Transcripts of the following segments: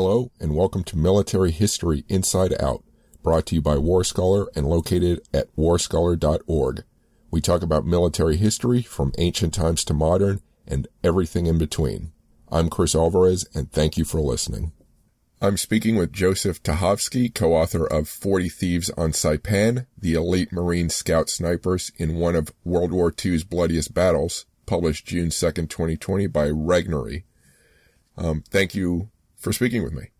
Hello, and welcome to Military History Inside Out, brought to you by War Scholar and located at warscholar.org. We talk about military history from ancient times to modern and everything in between. I'm Chris Alvarez, and thank you for listening. I'm speaking with Joseph Tachovsky, co-author of 40 Thieves on Saipan, the elite Marine scout snipers in one of World War II's bloodiest battles, published June 2nd, 2020 by Regnery. Um, thank you for speaking with me.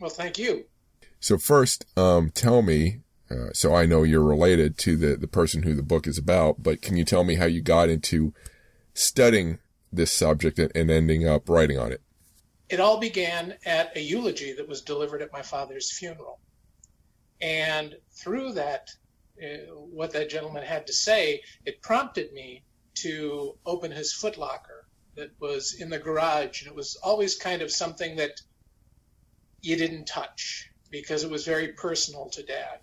Well, thank you. So first, um, tell me, uh, so I know you're related to the, the person who the book is about, but can you tell me how you got into studying this subject and, and ending up writing on it? It all began at a eulogy that was delivered at my father's funeral. And through that, uh, what that gentleman had to say, it prompted me to open his footlocker that was in the garage. And it was always kind of something that you didn't touch because it was very personal to dad.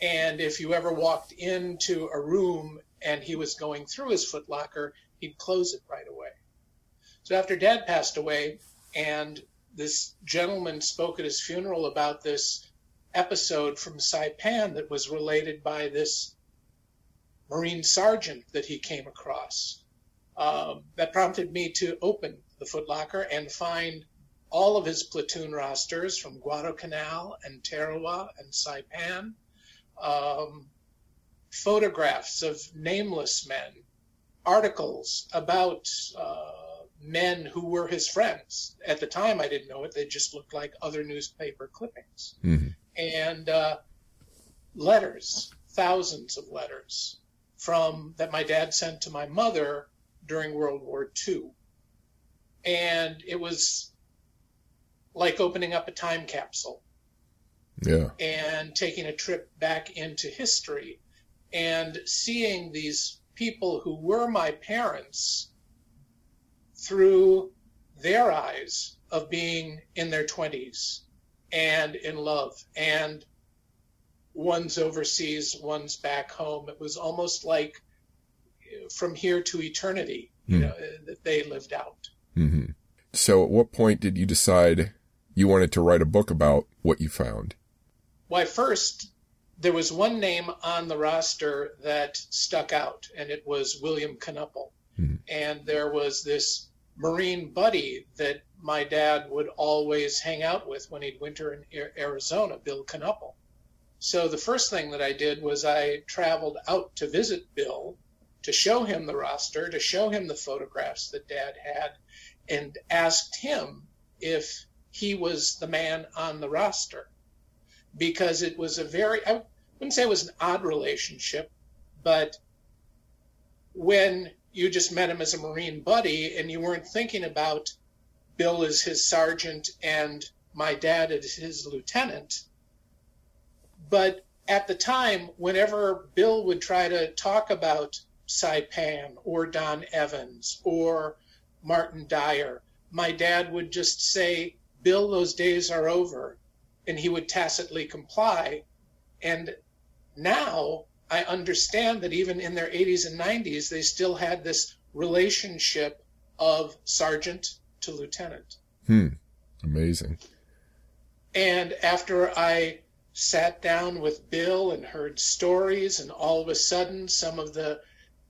And if you ever walked into a room and he was going through his footlocker, he'd close it right away. So after dad passed away, and this gentleman spoke at his funeral about this episode from Saipan that was related by this Marine sergeant that he came across. Um, that prompted me to open the footlocker and find all of his platoon rosters from Guadalcanal and Tarawa and Saipan, um, photographs of nameless men, articles about uh, men who were his friends. At the time, I didn't know it; they just looked like other newspaper clippings, mm-hmm. and uh, letters, thousands of letters from that my dad sent to my mother during World War II, and it was like opening up a time capsule. Yeah. And taking a trip back into history and seeing these people who were my parents through their eyes of being in their 20s and in love and one's overseas one's back home it was almost like from here to eternity you mm. know that they lived out mm-hmm. so at what point did you decide you wanted to write a book about what you found why first there was one name on the roster that stuck out and it was william Knuppel mm. and there was this marine buddy that my dad would always hang out with when he'd winter in arizona bill Knuppel so the first thing that I did was I traveled out to visit Bill to show him the roster, to show him the photographs that Dad had, and asked him if he was the man on the roster. Because it was a very, I wouldn't say it was an odd relationship, but when you just met him as a Marine buddy and you weren't thinking about Bill as his sergeant and my dad as his lieutenant, but at the time, whenever Bill would try to talk about Saipan or Don Evans or Martin Dyer, my dad would just say, Bill, those days are over. And he would tacitly comply. And now I understand that even in their 80s and 90s, they still had this relationship of sergeant to lieutenant. Hmm. Amazing. And after I sat down with Bill and heard stories, and all of a sudden, some of the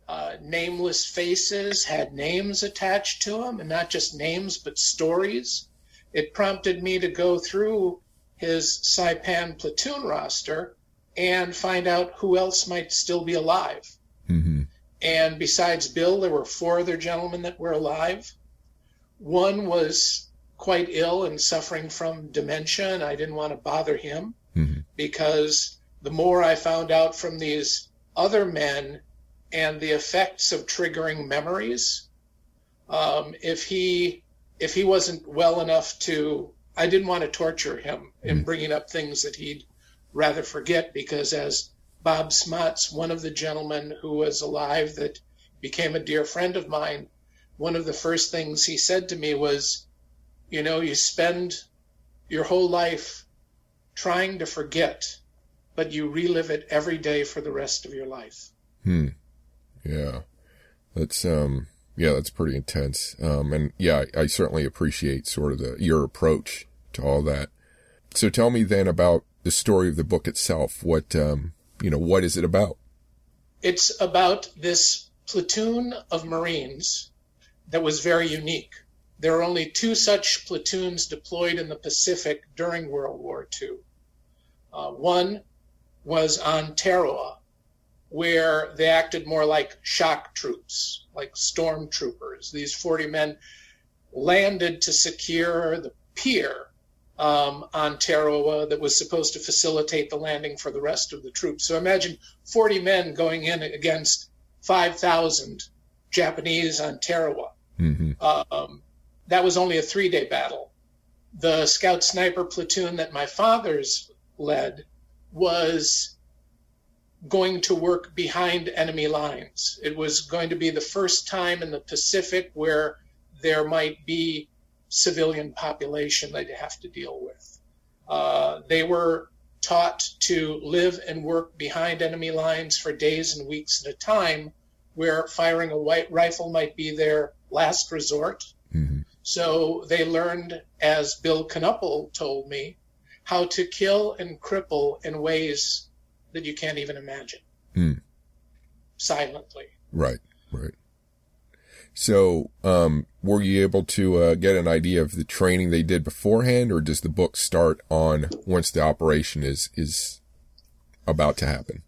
uh, nameless faces had names attached to them, and not just names, but stories. It prompted me to go through his Saipan platoon roster and find out who else might still be alive. Mm-hmm. And besides Bill, there were four other gentlemen that were alive. One was quite ill and suffering from dementia, and I didn't want to bother him mm-hmm. because the more I found out from these other men and the effects of triggering memories, um, if he if he wasn't well enough to, I didn't want to torture him mm-hmm. in bringing up things that he'd rather forget because as Bob Smots, one of the gentlemen who was alive that became a dear friend of mine, one of the first things he said to me was, you know, you spend your whole life trying to forget, but you relive it every day for the rest of your life. Hmm. Yeah. That's, um, yeah, that's pretty intense. Um, and yeah, I, I certainly appreciate sort of the, your approach to all that. So tell me then about the story of the book itself. What, um, you know, what is it about? It's about this platoon of Marines that was very unique. There are only two such platoons deployed in the Pacific during World War II. Uh, one was on Tarawa, where they acted more like shock troops, like stormtroopers. These 40 men landed to secure the pier um, on Tarawa that was supposed to facilitate the landing for the rest of the troops. So imagine 40 men going in against 5,000 Japanese on Tarawa. Mm-hmm. Um, that was only a three day battle. The scout sniper platoon that my father's led was going to work behind enemy lines. It was going to be the first time in the Pacific where there might be civilian population they'd have to deal with. Uh, they were taught to live and work behind enemy lines for days and weeks at a time, where firing a white rifle might be their last resort. Mm-hmm. So they learned, as Bill Knuppel told me, how to kill and cripple in ways that you can't even imagine. Mm. Silently. Right, right. So, um, were you able to uh, get an idea of the training they did beforehand, or does the book start on once the operation is is about to happen?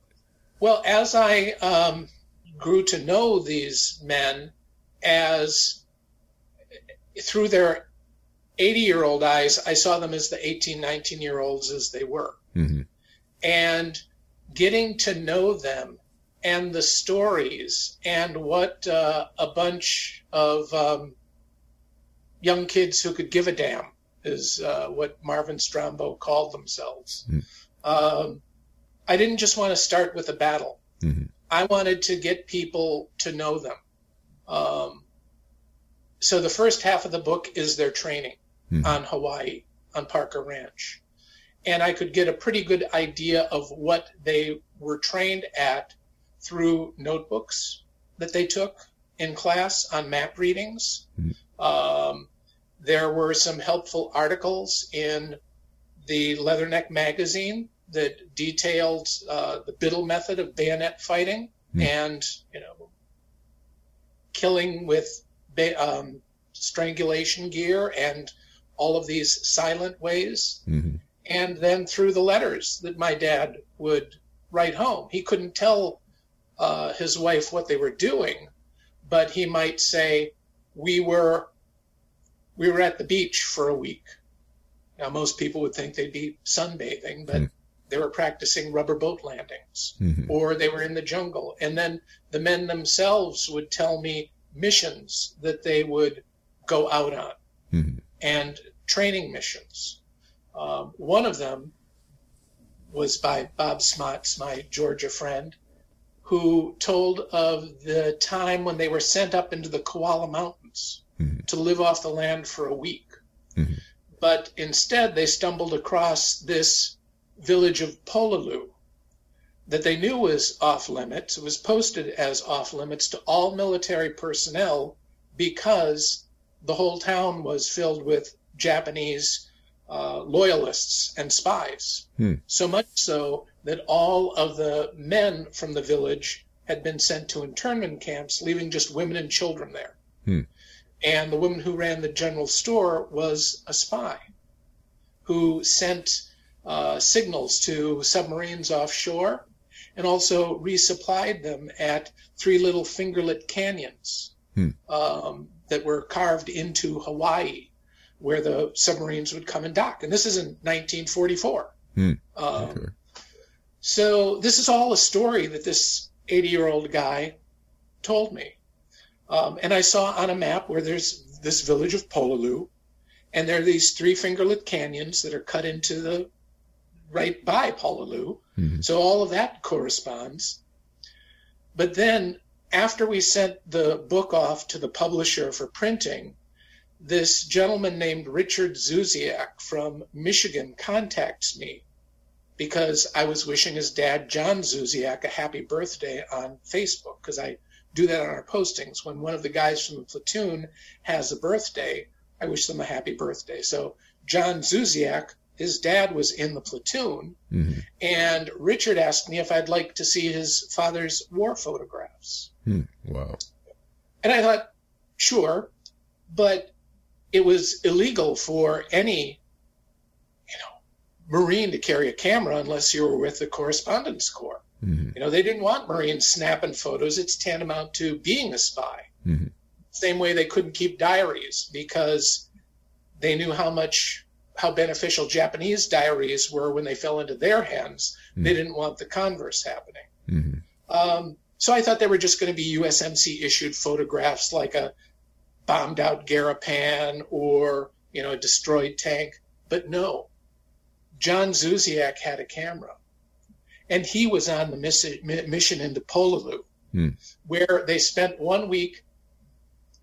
Well, as I um, grew to know these men, as through their 80 year old eyes, I saw them as the 18, 19 year olds as they were. Mm-hmm. And getting to know them and the stories and what uh, a bunch of um, young kids who could give a damn is uh, what Marvin Strombo called themselves. Mm. Um, I didn't just want to start with a battle. Mm-hmm. I wanted to get people to know them. Um, so the first half of the book is their training mm-hmm. on Hawaii, on Parker Ranch. And I could get a pretty good idea of what they were trained at through notebooks that they took in class on map readings. Mm-hmm. Um, there were some helpful articles in the Leatherneck magazine that detailed uh, the Biddle method of bayonet fighting mm-hmm. and you know killing with ba- um, strangulation gear and all of these silent ways. Mm-hmm. And then through the letters that my dad would write home, he couldn't tell uh, his wife what they were doing, but he might say, "We were we were at the beach for a week." Now most people would think they'd be sunbathing, but mm. they were practicing rubber boat landings, mm-hmm. or they were in the jungle. And then the men themselves would tell me missions that they would go out on, mm-hmm. and training missions. Um, one of them was by Bob Smots, my Georgia friend, who told of the time when they were sent up into the Kohala Mountains mm-hmm. to live off the land for a week. Mm-hmm. But instead, they stumbled across this village of Pololu that they knew was off limits. It was posted as off limits to all military personnel because the whole town was filled with Japanese uh, loyalists and spies. Hmm. So much so that all of the men from the village had been sent to internment camps, leaving just women and children there. Hmm. And the woman who ran the general store was a spy who sent uh, signals to submarines offshore and also resupplied them at three little fingerlet canyons hmm. um, that were carved into Hawaii, where the submarines would come and dock. And this is in 1944. Hmm. Um, okay. So this is all a story that this 80 year old guy told me. Um, and I saw on a map where there's this village of Pololu, and there are these three fingerlet canyons that are cut into the right by Pololu. Mm-hmm. So all of that corresponds. But then after we sent the book off to the publisher for printing, this gentleman named Richard Zuziak from Michigan contacts me because I was wishing his dad, John Zuziak, a happy birthday on Facebook because I do that on our postings. When one of the guys from the platoon has a birthday, I wish them a happy birthday. So John Zuziak, his dad was in the platoon, hmm and Richard asked me if I'd like to see his father's war photographs. Hmm. Wow. And I thought, sure, but it was illegal for any, you know, Marine to carry a camera unless you were with the Correspondence Corps. hmm You know, they didn't want Marines snapping photos. It's tantamount to being a spy. hmm Same way they couldn't keep diaries because they knew how much how beneficial Japanese diaries were when they fell into their hands. They didn't want the converse happening. hmm Um, so I thought they were just going to be USMC issued photographs like a bombed out Garapan or, you know, a destroyed tank. But no, John Zuziak had a camera. And he was on the miss- mi- mission into Pololu, Hmm. where they spent one week.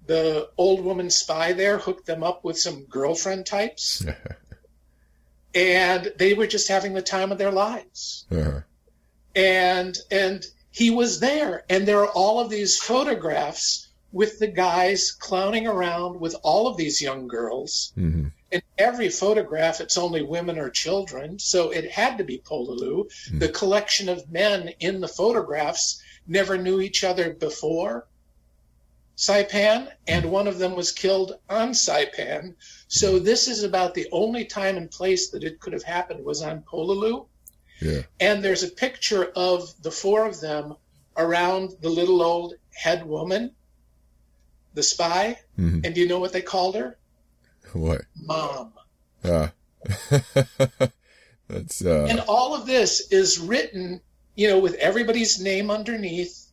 The old woman spy there hooked them up with some girlfriend types, and they were just having the time of their lives uh-huh. and and he was there and there are all of these photographs with the guys clowning around with all of these young girls. Hmm in every photograph it's only women or children. So it had to be pololu Hmm. the collection of men in the photographs never knew each other before saipan and one of them was killed on saipan. So this is about the only time and place that it could have happened was on pololu Yeah. and there's a picture of the four of them around the little old head woman, the spy. hmm And do you know what they called her? What? Mom. Ah. That's uh. And all of this is written, you know, with everybody's name underneath,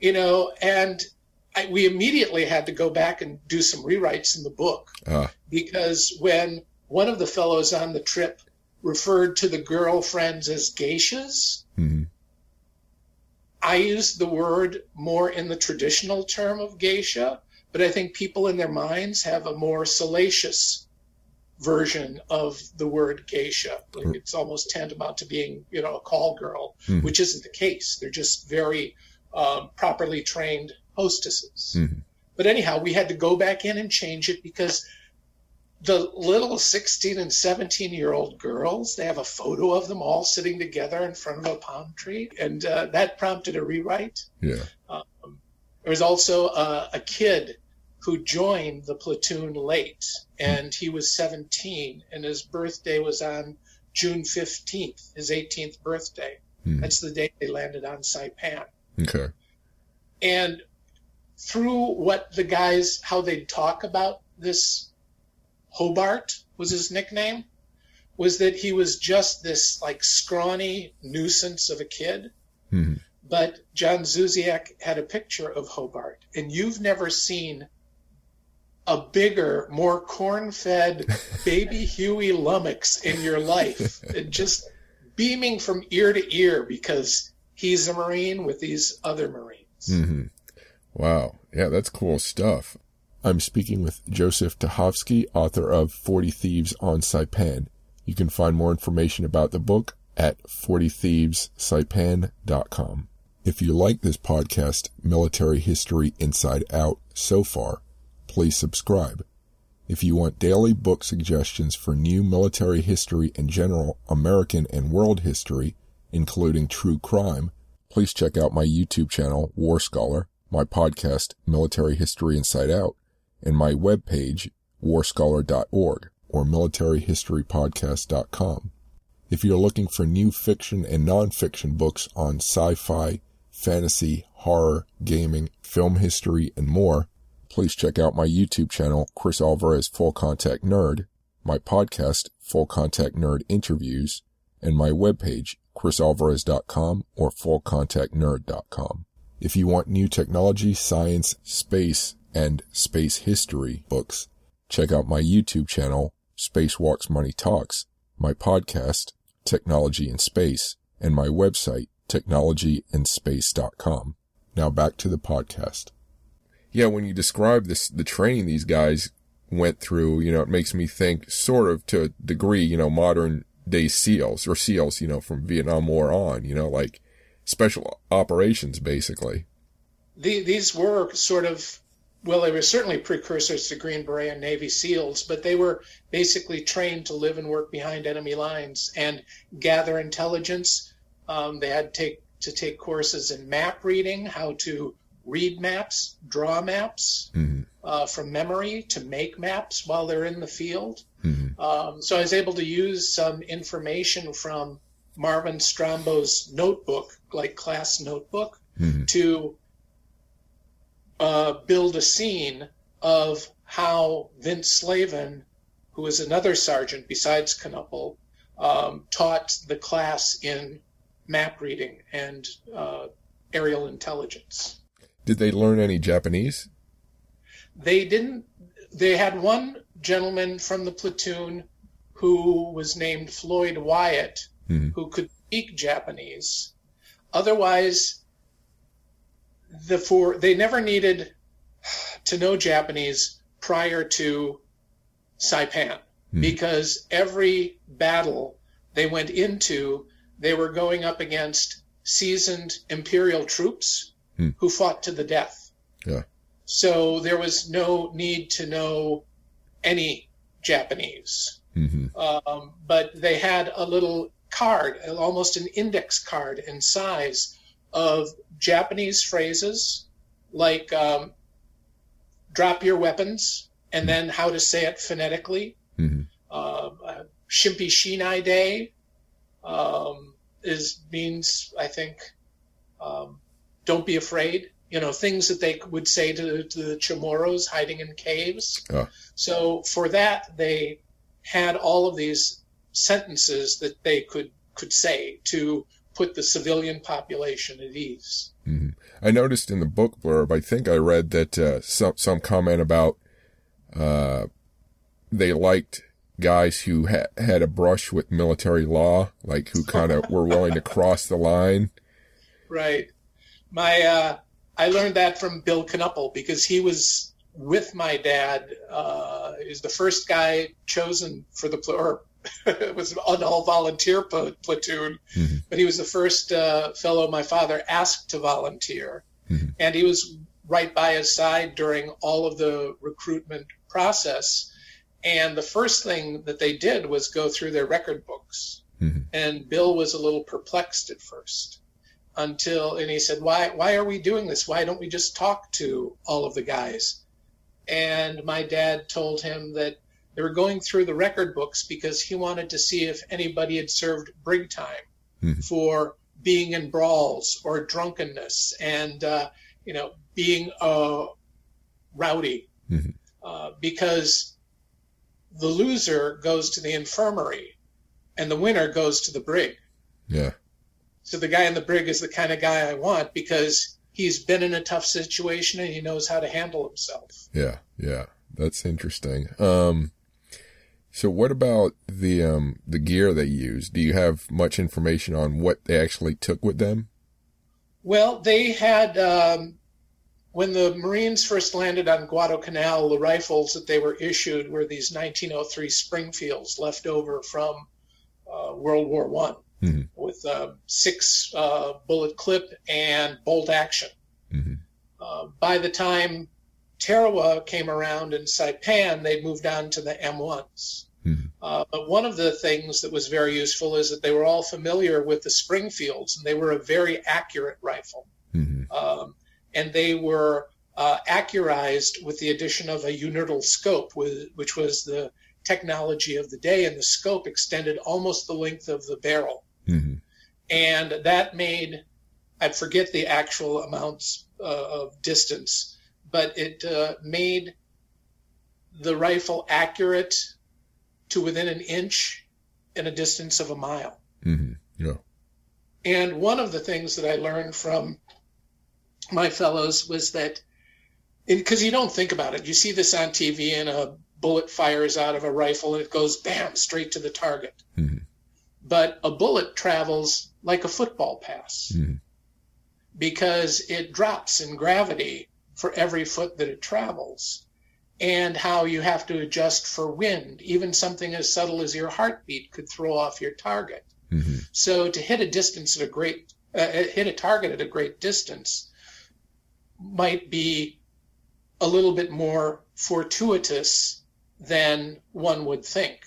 you know, and I, we immediately had to go back and do some rewrites in the book ah. because when one of the fellows on the trip referred to the girlfriends as geishas, hmm I used the word more in the traditional term of geisha, but I think people in their minds have a more salacious version of the word geisha. Like it's almost tantamount to being, you know, a call girl, Mhm. which isn't the case. They're just very um, properly trained hostesses. Mhm. But anyhow, we had to go back in and change it because the little 16 and 17 year old girls, they have a photo of them all sitting together in front of a palm tree. And uh, that prompted a rewrite. Yeah. There was also uh, a kid who joined the platoon late, and he was 17, and his birthday was on June 15th, his 18th birthday. Hmm. That's the day they landed on Saipan. Okay. And through what the guys, how they'd talk about this Hobart was his nickname, was that he was just this like scrawny nuisance of a kid. hmm But John Zuziak had a picture of Hobart, and you've never seen a bigger, more corn-fed baby Huey Lummox in your life, and just beaming from ear to ear because he's a Marine with these other Marines. hmm Wow. Yeah, that's cool stuff. I'm speaking with Joseph Tachovsky, author of 40 Thieves on Saipan. You can find more information about the book at 40thievessaipan.com. If you like this podcast, Military History Inside Out, so far, please subscribe. If you want daily book suggestions for new military history and general American and world history, including true crime, please check out my YouTube channel, War Scholar, my podcast, Military History Inside Out, and my webpage, warscholar.org or militaryhistorypodcast.com. If you're looking for new fiction and nonfiction books on sci-fi, fantasy, horror, gaming, film history, and more, please check out my YouTube channel, Chris Alvarez Full Contact Nerd, my podcast, Full Contact Nerd Interviews, and my webpage, chrisalvarez.com or fullcontactnerd.com. If you want new technology, science, space, and space history books, check out my YouTube channel, Spacewalks Money Talks, my podcast, Technology in Space, and my website, technologyandspace.com. Now back to the podcast. Yeah, when you describe this, the training these guys went through, you know, it makes me think sort of to a degree, you know, modern day SEALs or SEALs, you know, from Vietnam War on, you know, like special operations basically. The, these were sort of well, they were certainly precursors to Green Beret and Navy SEALs, but they were basically trained to live and work behind enemy lines and gather intelligence. Um, they had to take, to take courses in map reading, how to read maps, draw maps mm-hmm. uh, from memory, to make maps while they're in the field. Mm-hmm. Um, so I was able to use some information from Marvin Strombo's notebook, like class notebook, mm-hmm. to uh, build a scene of how Vince Slavin, who was another sergeant besides Knuppel, um, taught the class in map reading and uh, aerial intelligence. Did they learn any Japanese? They didn't. They had one gentleman from the platoon who was named Floyd Wyatt, mm-hmm. who could speak Japanese. Otherwise, the for they never needed to know Japanese prior to Saipan mm-hmm. because every battle they went into, they were going up against seasoned imperial troops hmm. who fought to the death. Yeah. So there was no need to know any Japanese. Mm-hmm. Um, but they had a little card, almost an index card in size of Japanese phrases like um, drop your weapons and mm-hmm. then how to say it phonetically. Mm-hmm. Uh, Shimpi Shinai Day um, is means I think um, don't be afraid. You know, things that they would say to, to the Chamorros hiding in caves. Oh. So for that, they had all of these sentences that they could could say to put the civilian population at ease. Mm-hmm. I noticed in the book blurb, I think I read that uh, some some comment about uh, they liked guys who ha- had a brush with military law, like who kind of were willing to cross the line. Right my uh, I learned that from Bill Knuppel because he was with my dad. Uh, was the first guy chosen for the or it was an all volunteer platoon, mm-hmm. but he was the first uh, fellow my father asked to volunteer, mm-hmm. and he was right by his side during all of the recruitment process. And the first thing that they did was go through their record books. Mm-hmm. And Bill was a little perplexed at first until and he said why why are we doing this? Why don't we just talk to all of the guys? And my dad told him that they were going through the record books because he wanted to see if anybody had served brig time mm-hmm. for being in brawls or drunkenness and uh, you know being uh, rowdy. Mm-hmm. uh, because the loser goes to the infirmary and the winner goes to the brig. Yeah so the guy in the brig is the kind of guy I want because he's been in a tough situation and he knows how to handle himself. Yeah, yeah, that's interesting. Um, so what about the um the gear they use? Do you have much information on what they actually took with them? Well, they had um, when the Marines first landed on Guadalcanal, the rifles that they were issued were these 1903 Springfields left over from uh, World War One mm-hmm. with a six uh, bullet clip and bolt action. Mm-hmm. Uh, by the time Tarawa came around in Saipan, they moved on to the M1s. Mm-hmm. Uh, but one of the things that was very useful is that they were all familiar with the Springfields, and they were a very accurate rifle. Mm-hmm. Um, and they were uh, accurized with the addition of a Unertl scope, which was the technology of the day, and the scope extended almost the length of the barrel. Mm-hmm. And that made, I forget the actual amounts uh, of distance, but it uh, made the rifle accurate to within an inch in a distance of a mile. Mm-hmm. Yeah. And one of the things that I learned from my fellows was that, because you don't think about it, you see this on TV and a bullet fires out of a rifle and it goes bam straight to the target. Mm-hmm but a bullet travels like a football pass mm. because it drops in gravity for every foot that it travels and how you have to adjust for wind even something as subtle as your heartbeat could throw off your target mm-hmm. so to hit a distance at a great uh, hit a target at a great distance might be a little bit more fortuitous than one would think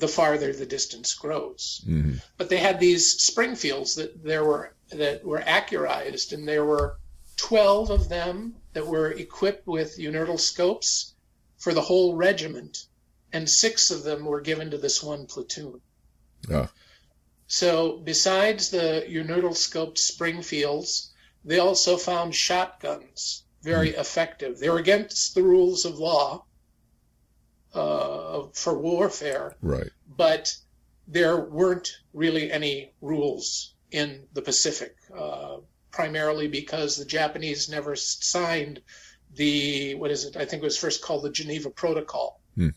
the farther the distance grows. Mm-hmm. But they had these Springfields that there were that were accurized, and there were 12 of them that were equipped with Unertl scopes for the whole regiment, and six of them were given to this one platoon. Ah. So, besides the Unertl scoped Springfields, they also found shotguns very effective. They were against the rules of law uh, for warfare, Right. but there weren't really any rules in the Pacific, uh, primarily because the Japanese never signed the, what is it? I think it was first called the Geneva Protocol. Hmm.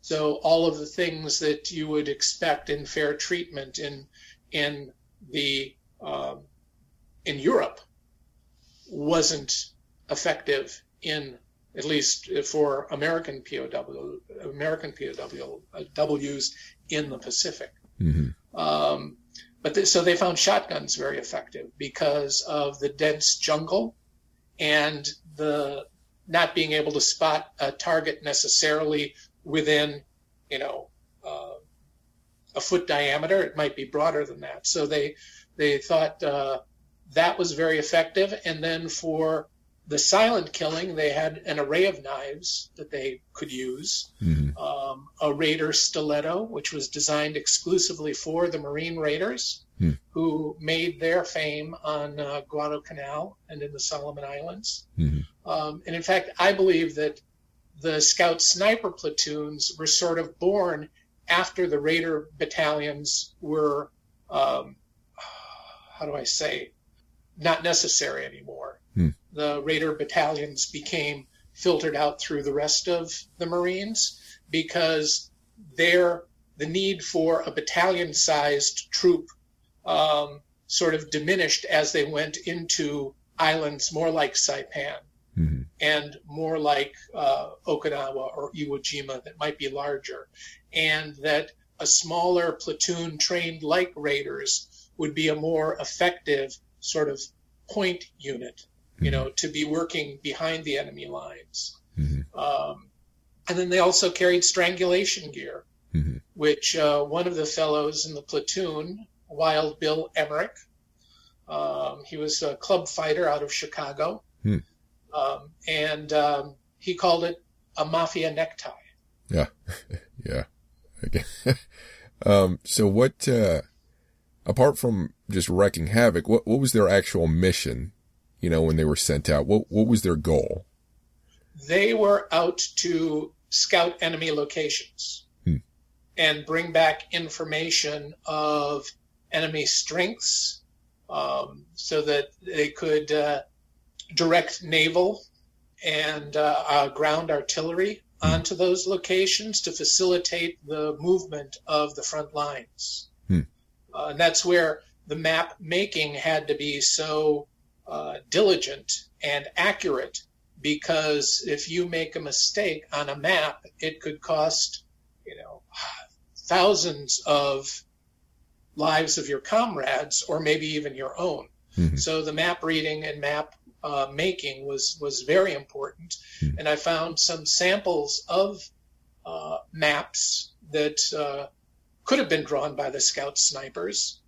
So all of the things that you would expect in fair treatment in in the um, in Europe wasn't effective in at least for American POW American POWs in the Pacific. hmm Um, but th- so they found shotguns very effective because of the dense jungle and the not being able to spot a target necessarily within, you know, uh, a foot diameter. It might be broader than that. So they they thought uh, that was very effective. And then for the silent killing, they had an array of knives that they could use hmm um, a Raider stiletto, which was designed exclusively for the Marine Raiders, Hmm. who made their fame on uh, Guadalcanal and in the Solomon Islands. hmm Um, and in fact, I believe that the Scout sniper platoons were sort of born after the Raider battalions were, um, how do I say, not necessary anymore. The Raider battalions became filtered out through the rest of the Marines because their the need for a battalion-sized troop um, sort of diminished as they went into islands more like Saipan hmm and more like uh, Okinawa or Iwo Jima that might be larger, and that a smaller platoon trained like Raiders would be a more effective sort of point unit, you know, to be working behind the enemy lines. hmm Um, and then they also carried strangulation gear, hmm which uh, one of the fellows in the platoon, Wild Bill Emmerich, um, he was a club fighter out of Chicago, Hmm. um, and um, he called it a mafia necktie. Yeah. yeah. Okay. um, so what, uh, apart from just wrecking havoc, what, what was their actual mission? You know, when they were sent out, what, what was their goal? They were out to scout enemy locations Hmm. and bring back information of enemy strengths um, so that they could uh, direct naval and uh, uh, ground artillery onto those locations to facilitate the movement of the front lines. Hmm. Uh, and that's where the map making had to be so uh, diligent and accurate because if you make a mistake on a map, it could cost, you know, thousands of lives of your comrades or maybe even your own. Mhm. So the map reading and map uh, making was was very important, Hmm. and I found some samples of uh, maps that uh, could have been drawn by the scout snipers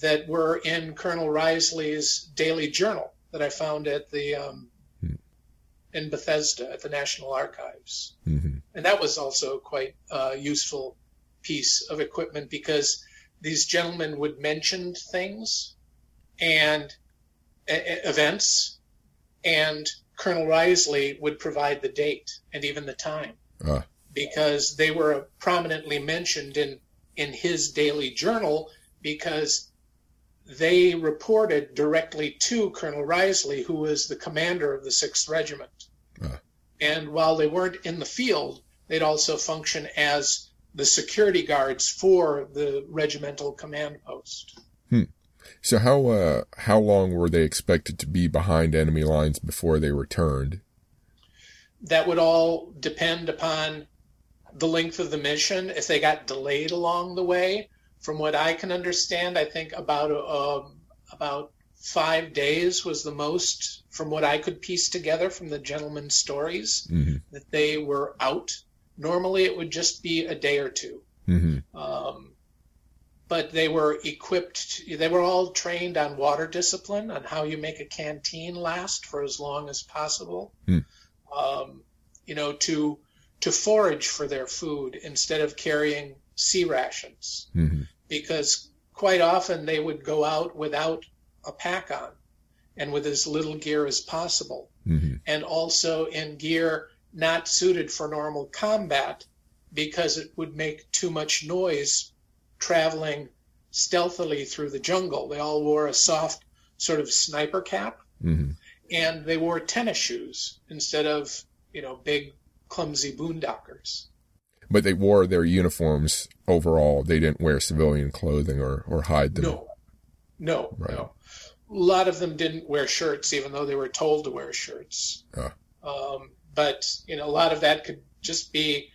that were in Colonel Riseley's daily journal that I found at the um, Hmm. in Bethesda at the National Archives hmm and that was also quite a useful piece of equipment because these gentlemen would mention things and events and colonel riseley would provide the date and even the time Ah. because they were prominently mentioned in in his daily journal because they reported directly to colonel riseley who was the commander of the 6th regiment Ah. and while they weren't in the field, they'd also function as the security guards for the regimental command post. So how, uh, how long were they expected to be behind enemy lines before they returned? That would all depend upon the length of the mission. If they got delayed along the way, from what I can understand, I think about um, about five days was the most, from what I could piece together from the gentlemen's stories, hmm that they were out. Normally, it would just be a day or 2 hmm Um, but they were equipped, they were all trained on water discipline, on how you make a canteen last for as long as possible. Hmm. Um, you know, to to forage for their food instead of carrying C-rations. Hmm because quite often they would go out without a pack on and with as little gear as possible, hmm and also in gear not suited for normal combat because it would make too much noise traveling stealthily through the jungle. They all wore a soft sort of sniper cap. Hmm and they wore tennis shoes instead of, you know, big clumsy boondockers. But they wore their uniforms overall. They didn't wear civilian clothing or, or hide them. No, no, Right. no. A lot of them didn't wear shirts, even though they were told to wear shirts. Ah. Um, but you know, a lot of that could just be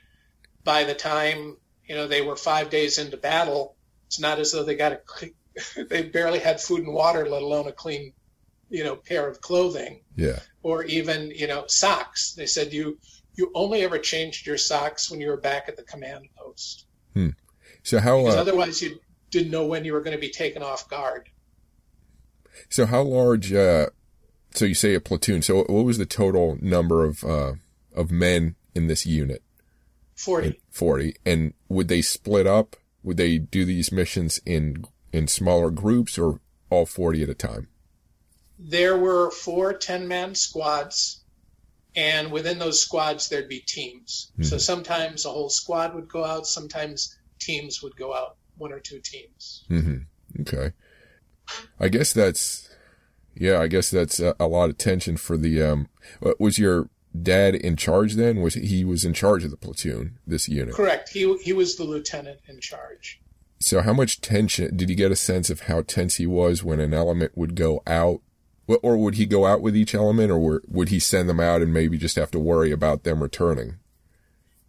by the time you know they were five days into battle. It's not as though they got a they barely had food and water, let alone a clean, you know, pair of clothing Yeah. or even you know socks. They said you you only ever changed your socks when you were back at the command post, So how because uh, otherwise you didn't know when you were going to be taken off guard. so how large? Uh, so you say a platoon. So what was the total number of uh, of men in this unit? Forty. Forty. And would they split up? Would they do these missions in in smaller groups or all forty at a time? there were four 10 man squads and within those squads there'd be teams so sometimes a whole squad would go out sometimes teams would go out one or two teams hmm Okay. I guess that's, yeah, I guess that's a, a lot of tension for the, um, uh, was your dad in charge then? Was he was in charge of the platoon, this unit? correct he, he was the lieutenant in charge So how much tension, did you get a sense of how tense he was when an element would go out? Or would he go out with each element or would he send them out and maybe just have to worry about them returning?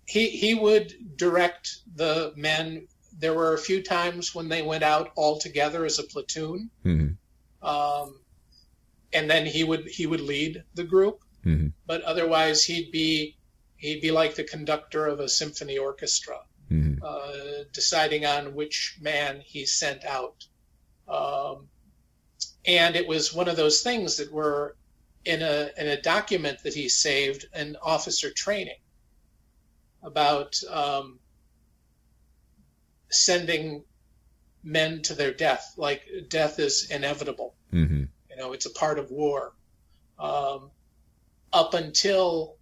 he, he would direct the men. There were a few times when they went out all together as a platoon. Hmm um, and then he would he would lead the group. Hmm but otherwise he'd be he'd be like the conductor of a symphony orchestra, hmm uh, deciding on which man he sent out. Um, and it was one of those things that were in a in a document that he saved in officer training about um, sending men to their death, like death is inevitable. hmm You know, it's a part of war. Um, up until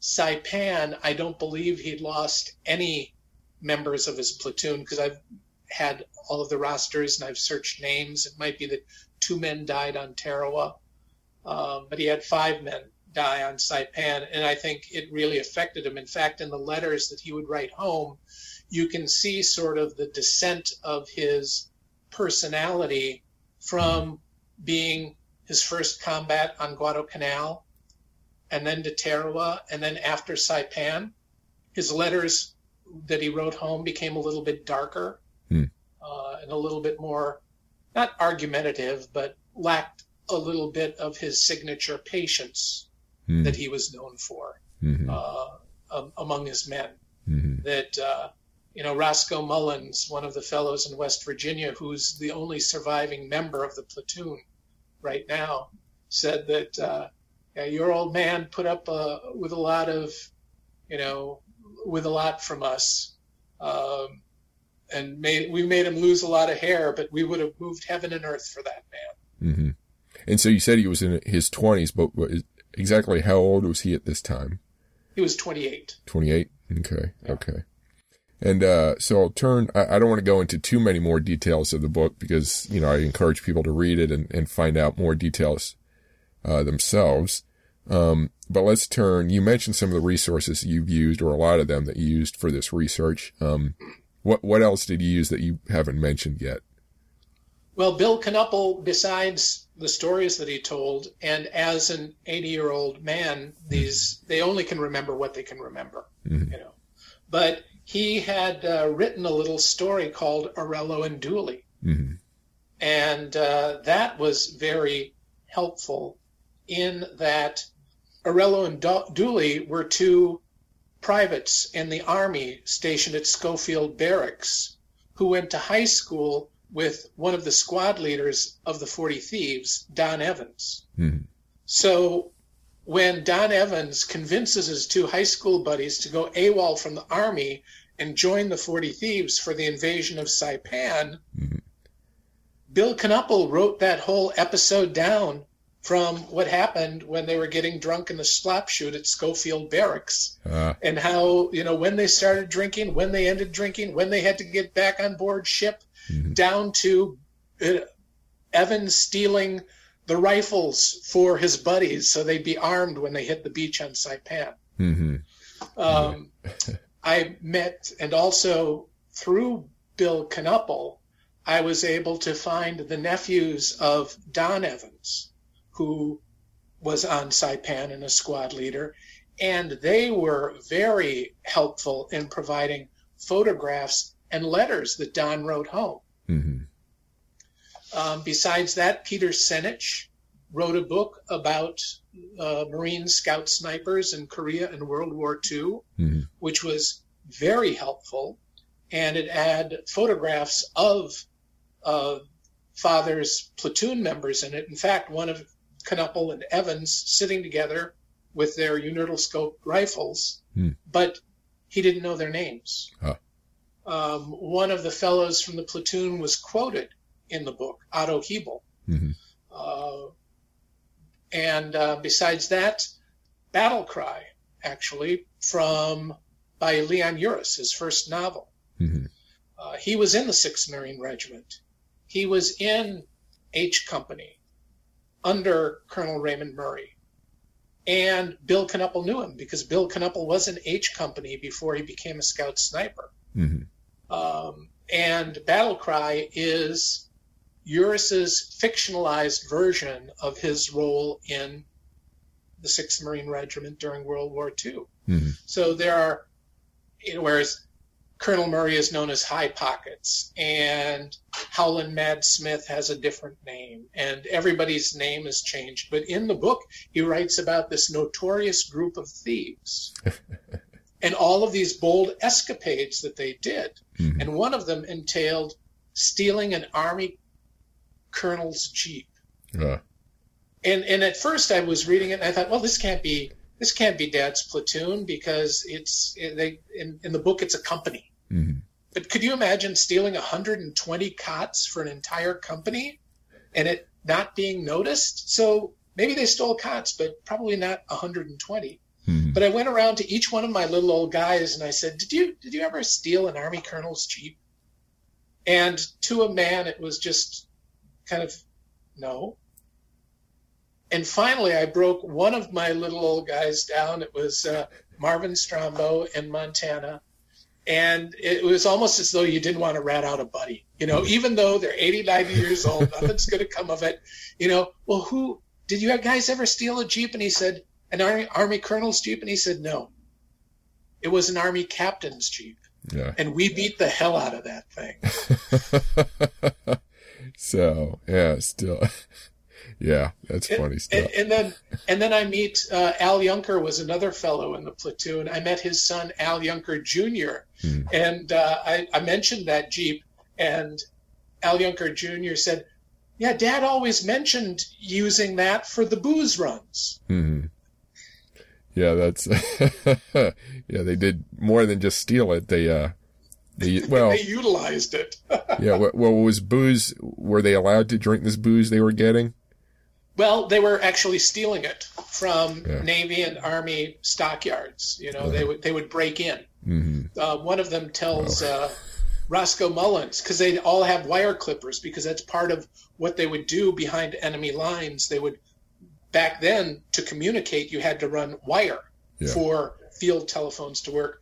Saipan, I don't believe he'd lost any members of his platoon because I've had all of the rosters and I've searched names. It might be that two men died on Tarawa, um, but he had five men die on Saipan, and I think it really affected him. In fact, in the letters that he would write home, you can see sort of the descent of his personality from being his first combat on Guadalcanal, and then to Tarawa, and then after Saipan, his letters that he wrote home became a little bit darker Hmm. uh, and a little bit more, not argumentative, but lacked a little bit of his signature patience hmm. that he was known for hmm uh, um, among his men. Hmm that uh, you know Roscoe Mullins, one of the fellows in West Virginia, who's the only surviving member of the platoon right now, said that uh, yeah, your old man put up uh, with a lot of, you know, with a lot from us, um, and made we made him lose a lot of hair, but we would have moved heaven and earth for that man. hmm And so you said he was in his twenties, but exactly how old was he at this time? He was 28. 28? Okay. Okay. And, uh, so I'll turn, I, I don't want to go into too many more details of the book because, you know, I encourage people to read it and, and find out more details, uh, themselves. Um, but let's turn, you mentioned some of the resources you've used or a lot of them that you used for this research. Um, what, what else did you use that you haven't mentioned yet? Well, Bill Knuppel, besides the stories that he told, and as an 80 year old man, these they only can remember what they can remember, Mhm. you know. But he had uh, written a little story called Arello and Dooley, hmm And uh, that was very helpful in that Arello and Dooley were two privates in the Army stationed at Schofield Barracks who went to high school with one of the squad leaders of the 40 Thieves, Don Evans. Mhm. So when Don Evans convinces his two high school buddies to go AWOL from the Army and join the 40 Thieves for the invasion of Saipan, Mhm. Bill Knuppel wrote that whole episode down from what happened when they were getting drunk in the slop chute at Schofield Barracks Uh, and how, you know, when they started drinking, when they ended drinking, when they had to get back on board ship, Mhm. down to uh, Evans stealing the rifles for his buddies so they'd be armed when they hit the beach on Saipan. mhm. Um, I met, and also through Bill Knuppel, I was able to find the nephews of Don Evans, who was on Saipan and a squad leader, and they were very helpful in providing photographs and letters that Don wrote home. Mhm. Um, besides that, Peter Senich wrote a book about uh, Marine scout snipers in Korea and World War II, Mhm. which was very helpful. And it had photographs of uh, Father's platoon members in it. In fact, one of Knuppel and Evans sitting together with their Unertl scope rifles, Hmm. but he didn't know their names. Ah. Um, one of the fellows from the platoon was quoted in the book, Otto Hebel. Mhm. Uh, and uh, besides that, Battle Cry, actually, from by Leon Uris, his first novel. Mhm. Uh, he was in the 6th Marine Regiment. He was in H Company under Colonel Raymond Murray. And Bill Knuppel knew him because Bill Knuppel was in H Company before he became a scout sniper. Mhm. Um, and Battle Cry is Uris's fictionalized version of his role in the 6th Marine Regiment during World War II. Mhm. So there are, you know, whereas Colonel Murray is known as High Pockets, and Howlin' Mad Smith has a different name, and everybody's name has changed. But in the book, he writes about this notorious group of thieves and all of these bold escapades that they did. Mhm. And one of them entailed stealing an Army colonel's Jeep. Uh, And and at first I was reading it and I thought, well, this can't be this can't be Dad's platoon because it's they in, in the book it's a company. mhm. But could you imagine stealing 120 cots for an entire company and it not being noticed? So maybe they stole cots, but probably not 120. Mhm. But I went around to each one of my little old guys and I said, "Did you did you ever steal an army colonel's jeep?" And to a man, it was just kind of no. And finally, I broke one of my little old guys down. It was uh, Marvin Strombo in Montana. And it was almost as though you didn't want to rat out a buddy. You know, even though they're 80, 90 years old, nothing's going to come of it. You know, well, who did you guys ever steal a Jeep? And he said, an Army, Army Colonel's Jeep? And he said, no. It was an Army Captain's Jeep. Yeah. And we beat the hell out of that thing. so yeah, still, yeah, that's funny and, stuff. and then and then I meet uh, Al Yunker was another fellow in the platoon. I met his son Al Yunker Jr. Hmm. and uh, I, I mentioned that Jeep, and Al Yunker Jr. said, "Yeah, Dad always mentioned using that for the booze runs." Mhm. Yeah, that's yeah. They did more than just steal it. They uh, they well, they utilized it. yeah. What was booze? Were they allowed to drink this booze they were getting? Well, they were actually stealing it from Yeah. Navy and Army stockyards. You know, they would they would break in. hmm uh, one of them tells uh, Roscoe Mullins because they all have wire clippers because that's part of what they would do behind enemy lines. They would back then to communicate you had to run wire Yeah. for field telephones to work,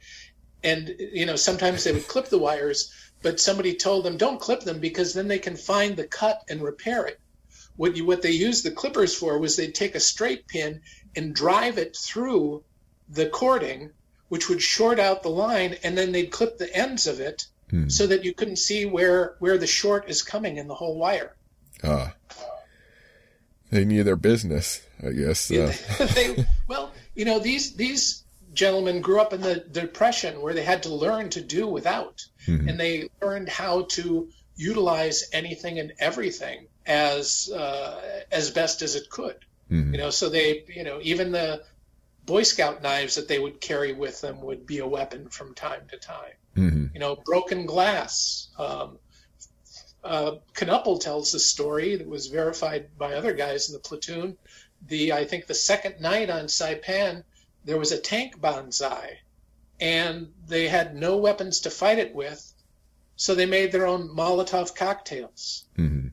and you know sometimes they would clip the wires, but somebody told them don't clip them because then they can find the cut and repair it. What you what they used the clippers for was they'd take a straight pin and drive it through the cording which would short out the line, and then they'd clip the ends of it Hmm. so that you couldn't see where where the short is coming in the whole wire. Ah. They knew their business, I guess. Uh. they, well, you know, these these gentlemen grew up in the depression where they had to learn to do without, mm-hmm. and they learned how to utilize anything and everything as uh, as best as it could. Mm-hmm. You know, so they, you know, even the Boy Scout knives that they would carry with them would be a weapon from time to time. Mm-hmm. You know, broken glass. Um, uh, Knuppel tells the story that was verified by other guys in the platoon. The I think the second night on Saipan, there was a tank banzai, and they had no weapons to fight it with, so they made their own Molotov cocktails. Mm-hmm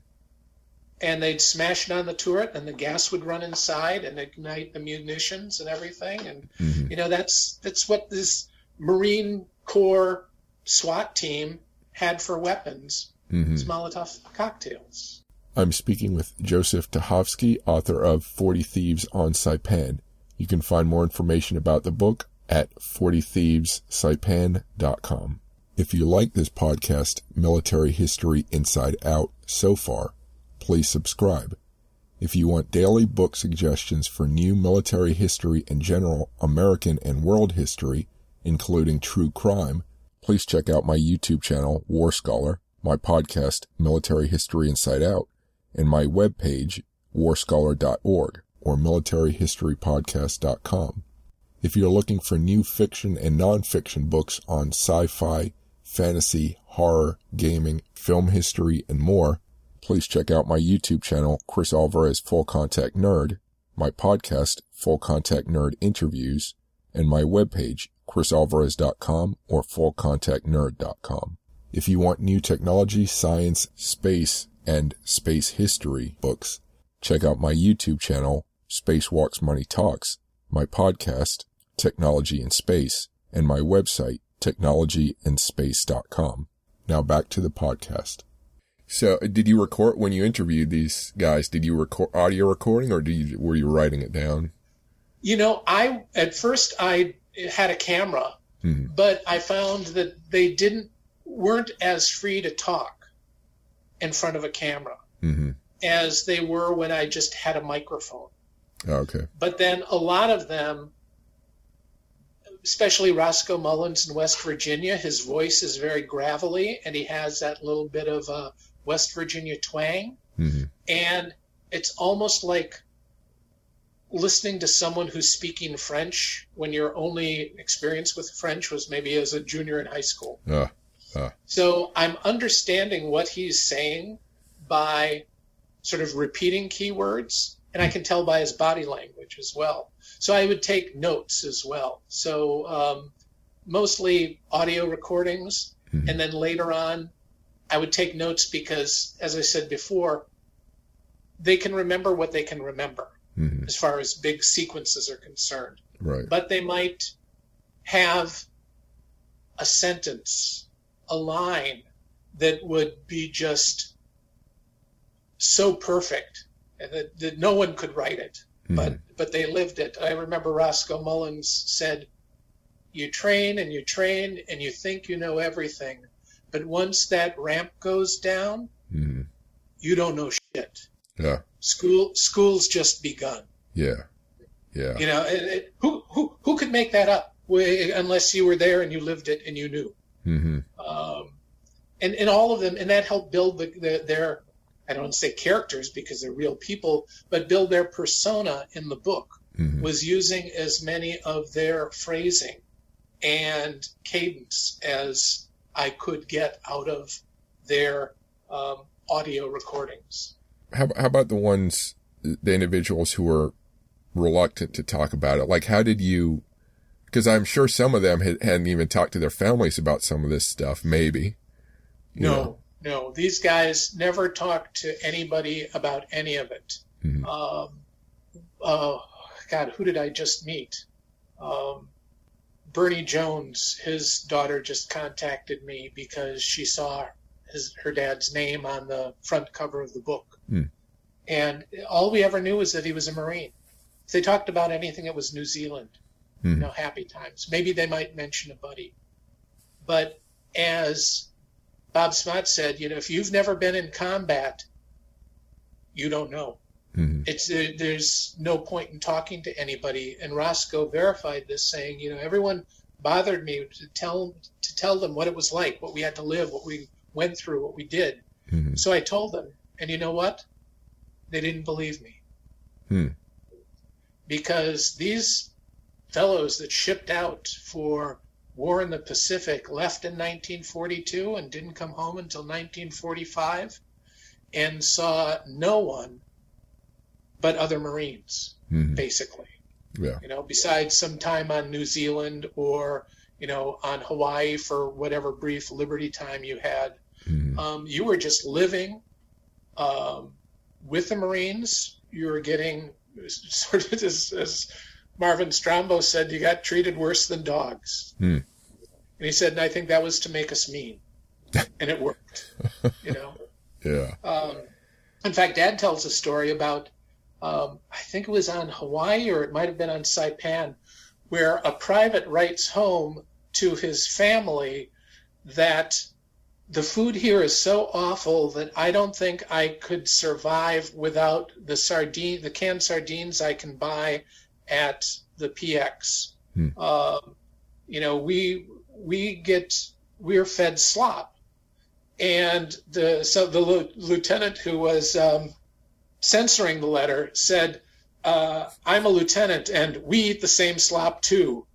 and they'd smash it on the turret and the gas would run inside and ignite the munitions and everything and mm-hmm. you know that's that's what this marine corps swat team had for weapons mm-hmm. molotov cocktails i'm speaking with joseph Tachovsky, author of 40 thieves on saipan you can find more information about the book at 40thievessaipan.com if you like this podcast military history inside out so far please subscribe. If you want daily book suggestions for new military history and general American and world history, including true crime, please check out my YouTube channel, War Scholar, my podcast, Military History Inside Out, and my webpage, warscholar.org or militaryhistorypodcast.com. If you're looking for new fiction and nonfiction books on sci-fi, fantasy, horror, gaming, film history, and more, please check out my YouTube channel, Chris Alvarez Full Contact Nerd, my podcast, Full Contact Nerd Interviews, and my webpage, chrisalvarez.com or fullcontactnerd.com. If you want new technology, science, space, and space history books, check out my YouTube channel, Spacewalks Money Talks, my podcast, Technology in Space, and my website, technologyandspace.com. Now back to the podcast. So, did you record when you interviewed these guys? Did you record audio recording, or did you, were you writing it down? You know, I at first I had a camera, mm-hmm. but I found that they didn't weren't as free to talk in front of a camera mm-hmm. as they were when I just had a microphone. Oh, okay. But then a lot of them, especially Roscoe Mullins in West Virginia, his voice is very gravelly, and he has that little bit of a West Virginia twang. Mm-hmm. And it's almost like listening to someone who's speaking French when your only experience with French was maybe as a junior in high school. Uh, uh. So I'm understanding what he's saying by sort of repeating keywords, and I can tell by his body language as well. So I would take notes as well. So um, mostly audio recordings, mm-hmm. and then later on I would take notes because, as I said before, they can remember what they can remember mm-hmm. as far as big sequences are concerned. Right. But they might have a sentence, a line that would be just so perfect that, that no one could write it. Mm-hmm. But but they lived it. I remember Roscoe Mullins said, "You train and you train and you think you know everything, but once that ramp goes down, mm. you don't know shit. Yeah. School school's just begun. Yeah. Yeah. You know, it, it, who who who could make that up unless you were there and you lived it and you knew. Mm-hmm. Um, and and all of them, and that helped build the, the, their I don't say characters because they're real people, but build their persona in the book. Mm-hmm. Was using as many of their phrasing and cadence as I could get out of their um, audio recordings. How, how about the ones, the individuals who were reluctant to talk about it? Like, how did you? Because I'm sure some of them had, hadn't even talked to their families about some of this stuff. Maybe. No, know. no. These guys never talked to anybody about any of it. Mm-hmm. Um, uh, God, who did I just meet? Um, Bernie Jones, his daughter just contacted me because she saw his, her dad's name on the front cover of the book. Hmm. And all we ever knew was that he was a Marine. If they talked about anything, it was New Zealand. Hmm. You know, happy times. Maybe they might mention a buddy. But as Bob Smots said, you know, if you've never been in combat, you don't know. Mhm. It's there, there's no point in talking to anybody. And Roscoe verified this, saying, you know, everyone bothered me to tell to tell them what it was like, what we had to live, what we went through, what we did. Mhm. So I told them, and you know what? They didn't believe me. Hmm. Because these fellows that shipped out for war in the Pacific left in 1942 and didn't come home until 1945 and saw no one but other Marines, Mhm. basically. Yeah. You know, besides some time on New Zealand or, you know, on Hawaii for whatever brief liberty time you had Mhm. um, you were just living um, with the Marines. You were getting sort of as, as Marvin Strombo said, you got treated worse than dogs. Hmm. And he said, and I think that was to make us mean, and it worked. You know. Yeah. Um, in fact, Dad tells a story about, um, I think it was on Hawaii or it might have been on Saipan, where a private writes home to his family that the food here is so awful that I don't think I could survive without the sardine, the canned sardines I can buy at the PX. Hmm. Um, you know, we we get we're fed slop, and the so the lieutenant who was um, censoring the letter said, uh, "I'm a lieutenant, and we eat the same slop too."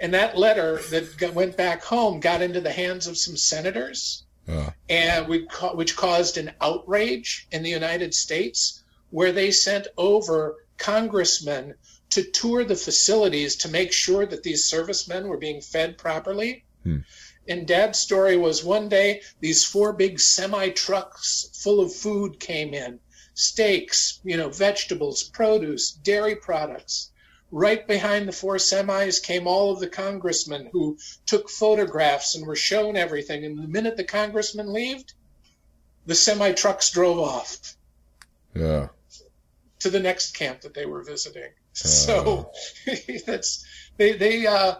And that letter that got, went back home got into the hands of some senators, Uh, and we, ca- which caused an outrage in the United States, where they sent over congressmen to tour the facilities to make sure that these servicemen were being fed properly. Hmm. And Dad's story was one day these four big semi trucks full of food came in steaks, you know, vegetables, produce, dairy products. Right behind the four semis came all of the congressmen who took photographs and were shown everything. And the minute the congressmen left, the semi trucks drove off yeah. to the next camp that they were visiting. So that's they they uh,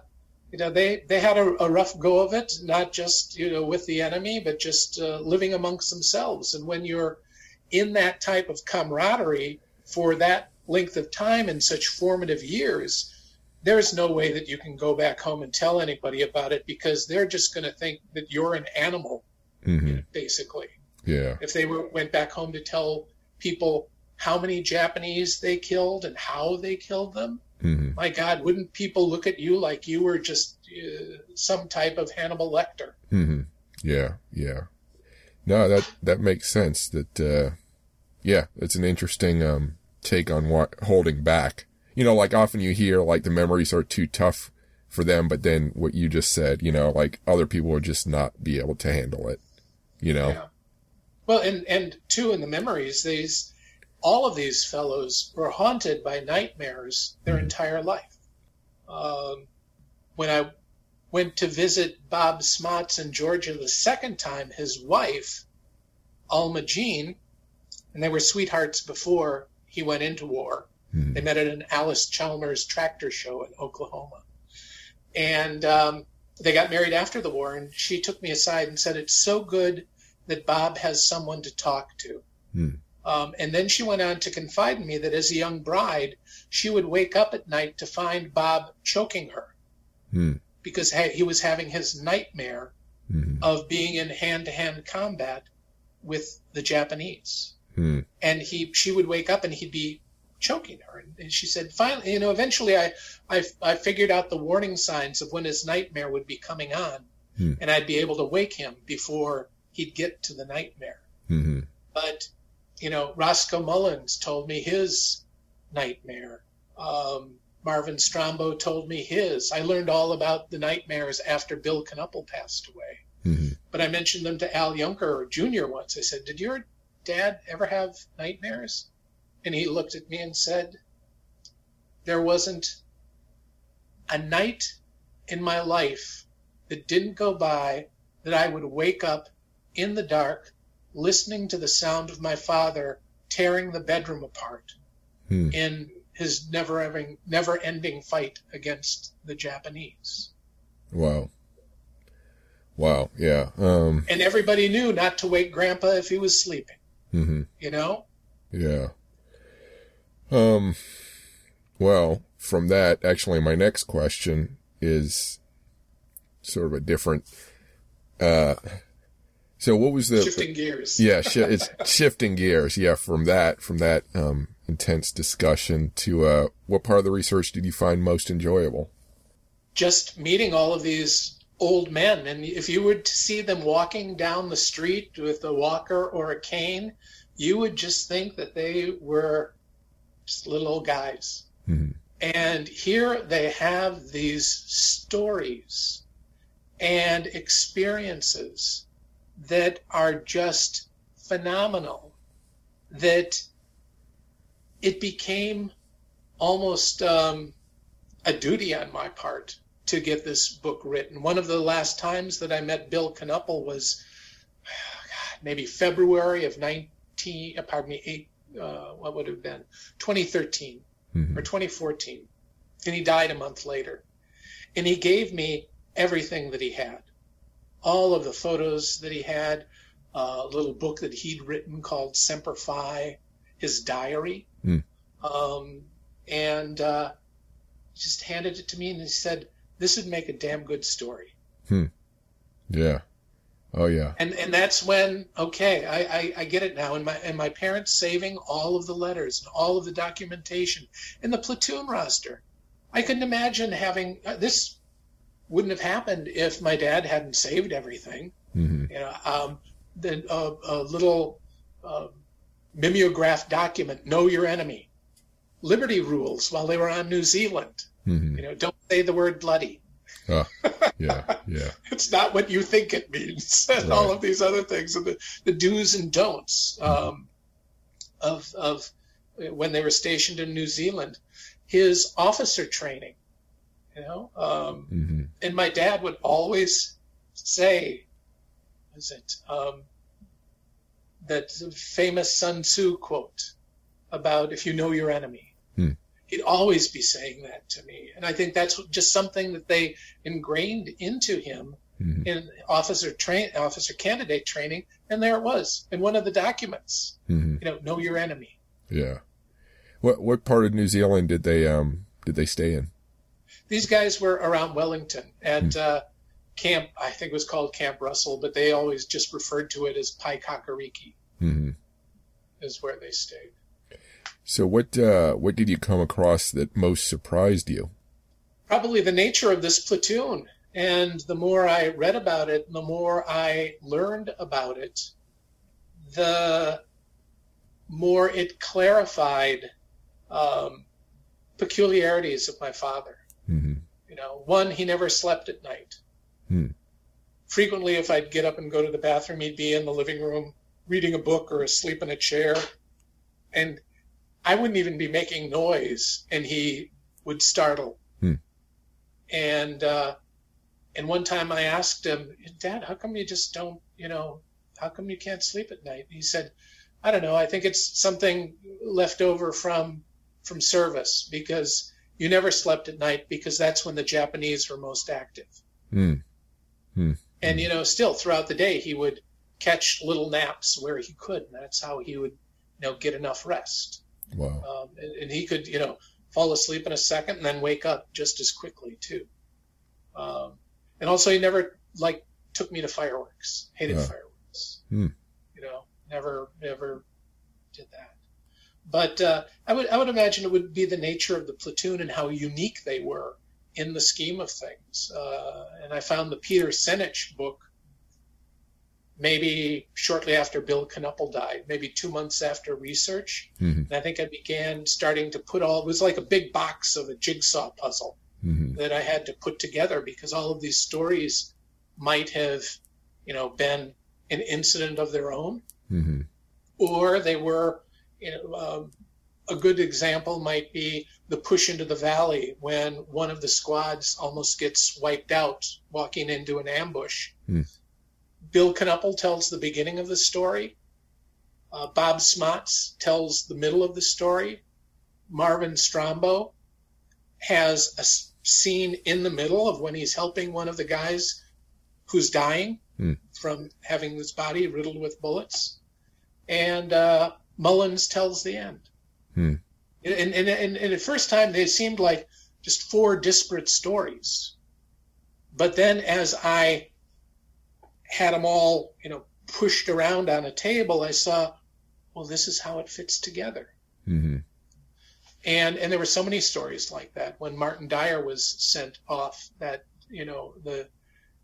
you know they they had a, a rough go of it, not just you know with the enemy, but just uh, living amongst themselves. And when you're in that type of camaraderie for that length of time in such formative years, there's no way that you can go back home and tell anybody about it because they're just going to think that you're an animal, hmm basically Yeah. if they were, went back home to tell people how many Japanese they killed and how they killed them, hmm my God, wouldn't people look at you like you were just uh, some type of Hannibal Lecter? hmm Yeah. Yeah. No, that, that makes sense that, uh, yeah, it's an interesting, um, take on what holding back. You know, like often you hear like the memories are too tough for them, but then what you just said, you know, like other people would just not be able to handle it, you know? Yeah. Well, and and two in the memories, these all of these fellows were haunted by nightmares their entire life. Um, when I went to visit Bob Smots in Georgia the second time, his wife, Alma Jean, and they were sweethearts before he went into war. Mhm. They met at an Allis-Chalmers tractor show in Oklahoma. And um, they got married after the war, and she took me aside and said, It's so good that Bob has someone to talk to. Hmm. Um, and then she went on to confide in me that as a young bride, she would wake up at night to find Bob choking her Hmm. Because he was having his nightmare hmm. of being in hand to hand combat with the Japanese. Hmm. and he she would wake up and he'd be choking her. And she said finally you know eventually I, I i figured out the warning signs of when his nightmare would be coming on Hmm. and i'd be able to wake him before he'd get to the nightmare. Hmm. But you know roscoe mullins told me his nightmare um, marvin strombo told me his. I learned all about the nightmares after bill knuppel passed away. Hmm but i mentioned them to al junker jr once. I said did your dad ever have nightmares? And he looked at me and said there wasn't a night in my life that didn't go by that i would wake up in the dark listening to the sound of my father tearing the bedroom apart Hmm. in his never ending never ending fight against the Japanese. Wow. Wow. Yeah. Um, And everybody knew not to wake grandpa if he was sleeping, hmm you know? Yeah. Um, well, from that, actually, my next question is sort of a different, uh, so what was the shifting gears? Yeah, sh- it's shifting gears. Yeah, from that from that um, intense discussion to uh, what part of the research did you find most enjoyable? Just meeting all of these old men, and if you were to see them walking down the street with a walker or a cane, you would just think that they were just little old guys. Mm-hmm. And here they have these stories and experiences that are just phenomenal that it became almost um, a duty on my part to get this book written. One of the last times that I met Bill Knuppel was maybe February of 19, uh, pardon me, eight, uh, what would it have been? 2013 mm-hmm. or 2014. And he died a month later. And he gave me everything that he had all of the photos that he had, a little book that he'd written called Semper Fi, his diary, mm. um, and uh, just handed it to me and he said, "This would make a damn good story." Hmm. Yeah. Oh yeah. And and that's when okay, I, I, I get it now. And my and my parents saving all of the letters and all of the documentation and the platoon roster. I couldn't imagine having uh, this wouldn't have happened if my dad hadn't saved everything. Mm-hmm. You know, um, the uh, a little uh, mimeograph document, "Know Your Enemy," Liberty rules while they were on New Zealand. Mm-hmm. You know, don't say the word bloody. Oh, yeah, yeah. it's not what you think it means, and right. all of these other things, and the, the do's and don'ts mm-hmm. um, of of when they were stationed in New Zealand. His officer training you know. Um, mm-hmm. And my dad would always say, "Is it um, that famous Sun Tzu quote about if you know your enemy?" Hmm. He'd always be saying that to me, and I think that's just something that they ingrained into him mm-hmm. in officer train officer candidate training, and there it was in one of the documents. Mm-hmm. You know, know your enemy. Yeah. What what part of New Zealand did they um did they stay in? These guys were around Wellington at uh, Camp, I think it was called Camp Russell, but they always just referred to it as Paekakariki, mm-hmm. is where they stayed. So what uh, what did you come across that most surprised you? Probably the nature of this platoon. And the more I read about it, the more I learned about it, the more it clarified um, peculiarities of my father. You know, one, he never slept at night. Mm. Frequently, if I'd get up and go to the bathroom, he'd be in the living room reading a book or asleep in a chair. And I wouldn't even be making noise, and he would startle. Mm. And uh, and one time I asked him, Dad, how come you just don't, you know, how come you can't sleep at night? And he said, I don't know. I think it's something left over from from service because you never slept at night because that's when the Japanese were most active. Mm. Mm. And you know, still throughout the day, he would catch little naps where he could. And that's how he would, you know, get enough rest. Wow. Um, and, and, he could, you know, fall asleep in a second and then wake up just as quickly too. Um, and also, he never like took me to fireworks. Hated fireworks. Mm. You know, never, never did that. But uh, I would I would imagine it would be the nature of the platoon and how unique they were in the scheme of things. Uh, and I found the Peter Senich book maybe shortly after Bill Knuppel died, maybe two months after research. Mm-hmm. And I think I began starting to put all it was like a big box of a jigsaw puzzle mm-hmm. that I had to put together because all of these stories might have, you know, been an incident of their own, mm-hmm. or they were you know, um, a good example might be the push into the valley when one of the squads almost gets wiped out walking into an ambush. Hmm. Bill Knuppel tells the beginning of the story. Uh, Bob Smots tells the middle of the story. Marvin Strombo has a scene in the middle of when he's helping one of the guys who's dying hmm. from having his body riddled with bullets. And uh, Mullins tells the end. Hmm. And, and, and, and at first time, they seemed like just four disparate stories. But then as I had them all, you know, pushed around on a table, I saw, well, this is how it fits together. Mm-hmm. And and there were so many stories like that when Martin Dyer was sent off that you know the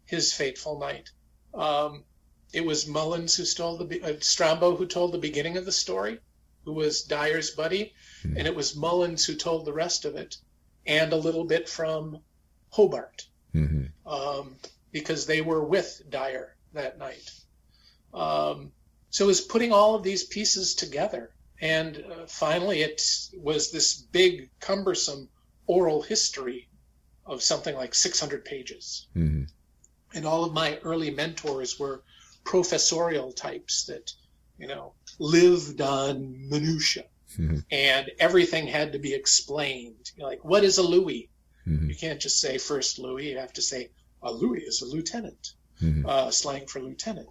his fateful night. Um, it was Mullins who stole the uh, Strombo who told the beginning of the story, who was Dyer's buddy, Mhm. and it was Mullins who told the rest of it, and a little bit from Hobart Mm-hmm. um, because they were with Dyer that night. Um, so it was putting all of these pieces together. And uh, finally, it was this big, cumbersome oral history of something like 600 pages. Mm-hmm. And all of my early mentors were professorial types that, you know, lived on minutia. Mhm. And everything had to be explained. You know, like, what is a Louis? Mm-hmm. You can't just say first Louis. You have to say a Louis is a lieutenant, Mm-hmm. uh, slang for lieutenant.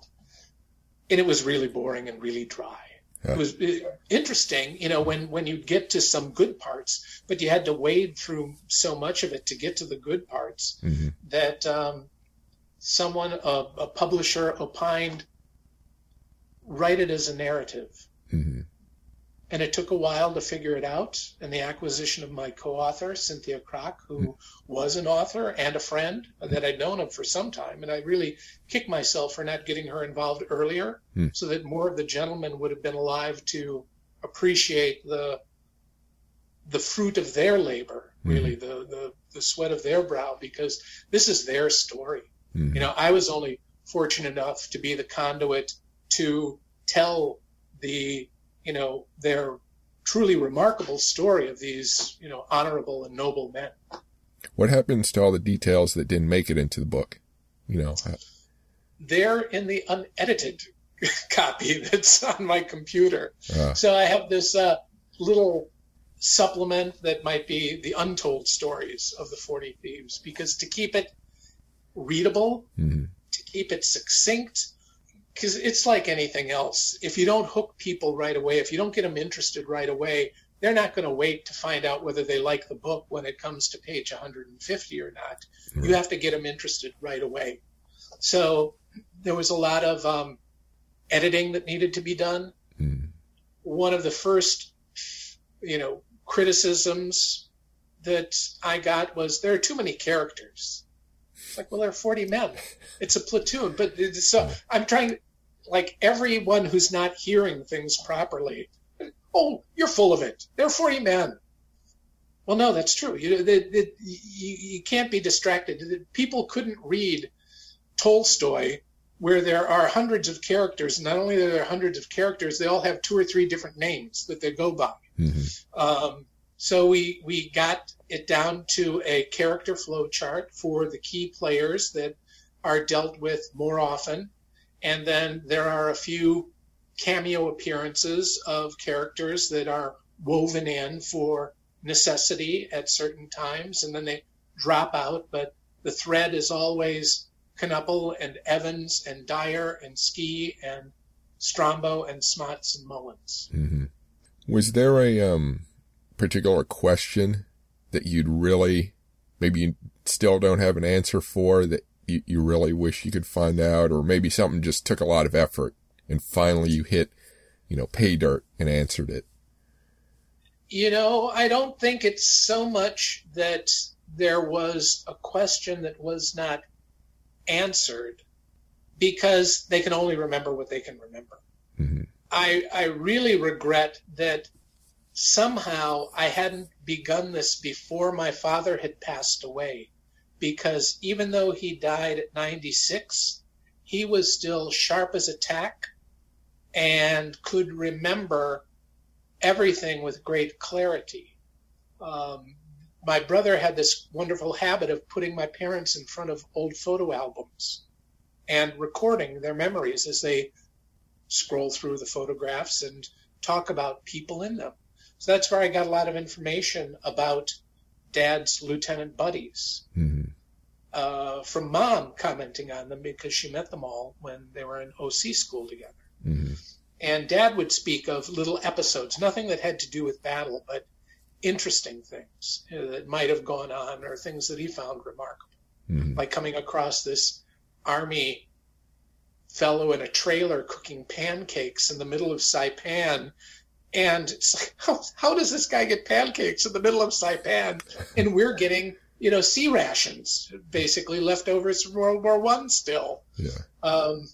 And it was really boring and really dry. Yeah. It was uh, interesting, you know, when when you get to some good parts, but you had to wade through so much of it to get to the good parts Mm-hmm. that um, someone, a, a publisher, opined, write it as a narrative. Mm-hmm. And it took a while to figure it out. And the acquisition of my co author, Cynthia Kraack, who was an author and a friend that I'd known of for some time. And I really kicked myself for not getting her involved earlier Hmm. so that more of the gentlemen would have been alive to appreciate the the fruit of their labor, really, the, the, the sweat of their brow, because this is their story. Mm-hmm. You know, I was only fortunate enough to be the conduit to tell the, you know, their truly remarkable story of these, you know, honorable and noble men. What happens to all the details that didn't make it into the book? You know, uh, They're in the unedited copy that's on my computer. uh, So I have this uh, little supplement that might be the untold stories of the 40 Thieves because to keep it readable, mhm. to keep it succinct because it's like anything else. If you don't hook people right away, if you don't get them interested right away, they're not going to wait to find out whether they like the book when it comes to page 150 or not. Right. You have to get them interested right away. So there was a lot of um, editing that needed to be done. Mhm. One of the first, you know, criticisms that I got was there are too many characters. Like, well, there are 40 men. It's a platoon. But it's- so I'm trying, like, everyone who's not hearing things properly, oh, you're full of it. There are 40 men. Well, no, that's true. You, the, the, you, you can't be distracted. People couldn't read Tolstoy where there are hundreds of characters. Not only are there hundreds of characters, they all have two or three different names that they go by. Mhm. Um, so we we got it down to a character flow chart for the key players that are dealt with more often, and then there are a few cameo appearances of characters that are woven in for necessity at certain times, and then they drop out. But the thread is always Knuppel and Evans and Dyer and Ski and Strombo and Smots and Mullins. Mm-hmm. Was there a um, particular question that you'd really, maybe you still don't have an answer for that you, you really wish you could find out, or maybe something just took a lot of effort and finally you hit, you know, pay dirt and answered it? You know, I don't think it's so much that there was a question that was not answered because they can only remember what they can remember. hmm I, I really regret that somehow I hadn't begun this before my father had passed away because even though he died at 96, he was still sharp as a tack and could remember everything with great clarity. Um, my brother had this wonderful habit of putting my parents in front of old photo albums and recording their memories as they scroll through the photographs and talk about people in them. So that's where I got a lot of information about dad's lieutenant buddies hmm uh, from mom commenting on them because she met them all when they were in OC school together. hmm And Dad would speak of little episodes, nothing that had to do with battle, but interesting things know, that might have gone on or things that he found remarkable, Mhm. like coming across this army fellow in a trailer cooking pancakes in the middle of Saipan. And it's like, how, how does this guy get pancakes in the middle of Saipan? And we're getting, you know, C-rations, basically leftovers from World War One still. Yeah. Um,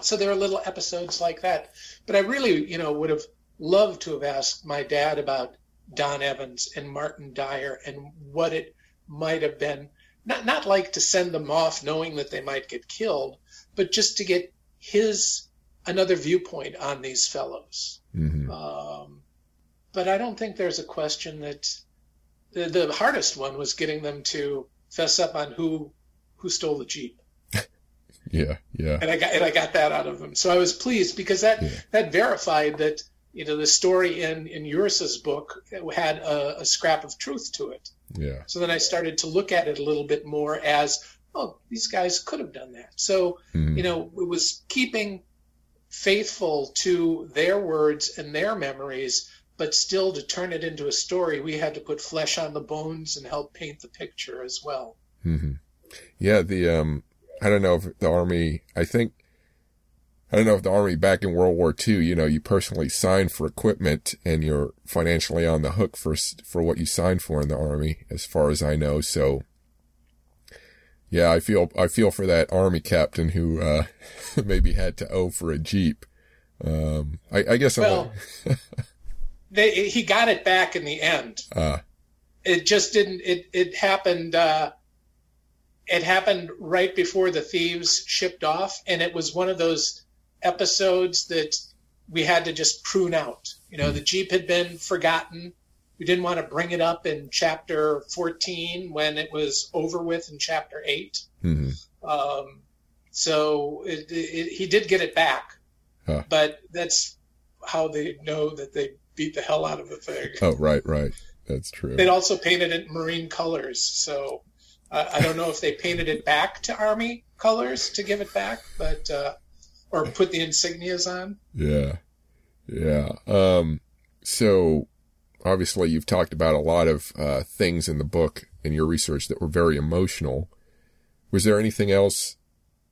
so there are little episodes like that. But I really, you know, would have loved to have asked my dad about Don Evans and Martin Dyer and what it might have been. Not not like to send them off knowing that they might get killed, but just to get his another viewpoint on these fellows. hmm Um, but I don't think there's a question that the, the hardest one was getting them to fess up on who who stole the jeep, Yeah. Yeah. and I got and I got that out of them. So I was pleased because that Yeah. that verified that you know the story in in Uris's book had a, a scrap of truth to it. Yeah. So then I started to look at it a little bit more as, oh, these guys could have done that. So Mhm. you know, it was keeping faithful to their words and their memories, but still to turn it into a story, we had to put flesh on the bones and help paint the picture as well. hmm Yeah, the um, I don't know if the army. I think I don't know if the army back in World War II. You know, you personally signed for equipment, and you're financially on the hook for for what you signed for in the army, as far as I know. So, yeah, I feel I feel for that army captain who uh, maybe had to owe for a jeep. Um, I, I guess Well, they, he got it back in the end. uh, It just didn't. It it happened. Uh, it happened right before the thieves shipped off, and it was one of those episodes that we had to just prune out. You know, the Jeep had been forgotten. We didn't want to bring it up in chapter 14 when it was over with in chapter 8. mhm. Um, so it, it, he did get it back, Huh. but that's how they know that they beat the hell out of the thing. oh right, right, that's true. They'd also painted it marine colors, so uh, I don't know if they painted it back to army colors to give it back, but uh, or put the insignias on. Yeah. Yeah. Um, so obviously you've talked about a lot of, uh, things in the book in your research that were very emotional. Was there anything else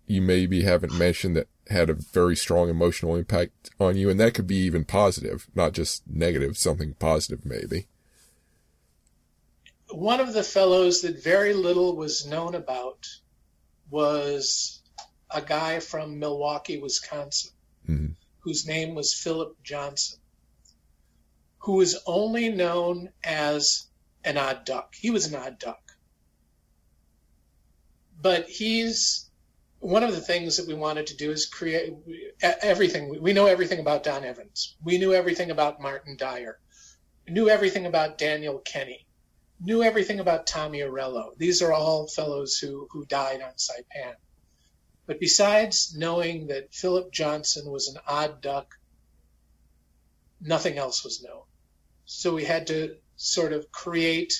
you maybe haven't mentioned that had a very strong emotional impact on you? And that could be even positive, not just negative, something positive maybe. One of the fellows that very little was known about was a guy from Milwaukee, Wisconsin, Mhm. whose name was Philip Johnson, who was only known as an odd duck. He was an odd duck. But he's one of the things that we wanted to do is create everything. We know everything about Don Evans. We knew everything about Martin Dyer. Knew everything about Daniel Kenny. Knew everything about Tommy Arello. These are all fellows who, who died on Saipan. But besides knowing that Philip Johnson was an odd duck, nothing else was known. So we had to sort of create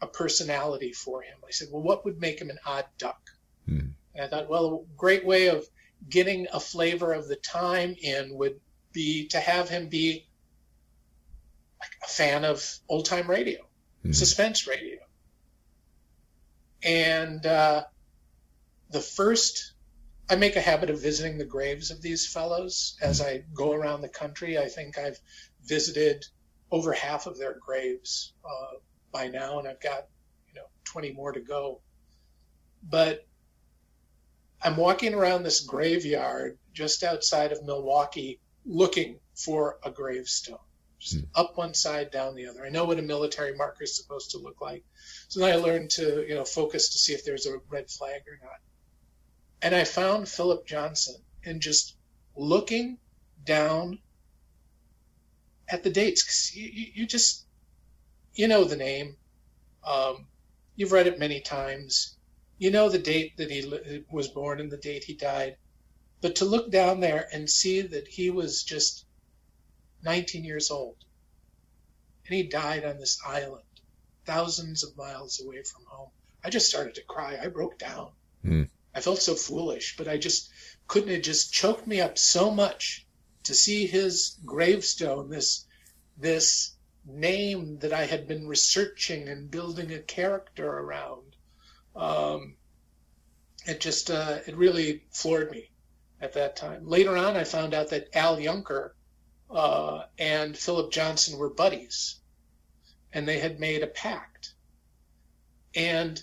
a personality for him. I said, well, what would make him an odd duck? Hmm. And I thought, well, a great way of getting a flavor of the time in would be to have him be like a fan of old time radio, Mhm. suspense radio. And uh, the first, I make a habit of visiting the graves of these fellows as I go around the country. I think I've visited over half of their graves uh, by now, and I've got you know 20 more to go. But I'm walking around this graveyard just outside of Milwaukee looking for a gravestone. Just Hmm. up one side, down the other. I know what a military marker is supposed to look like. So then I learned to, you know, focus to see if there's a red flag or not. And I found Philip Johnson and just looking down at the dates, 'cause you, you, just, you know the name. Um, you've read it many times. You know the date that he was born and the date he died. But to look down there and see that he was just 19 years old and he died on this island, thousands of miles away from home, I just started to cry. I broke down. Hmm. I felt so foolish, but I just couldn't. It just choked me up so much to see his gravestone, this this name that I had been researching and building a character around. Um, it just uh, it really floored me at that time. Later on, I found out that Al Junker uh, and Philip Johnson were buddies, and they had made a pact. And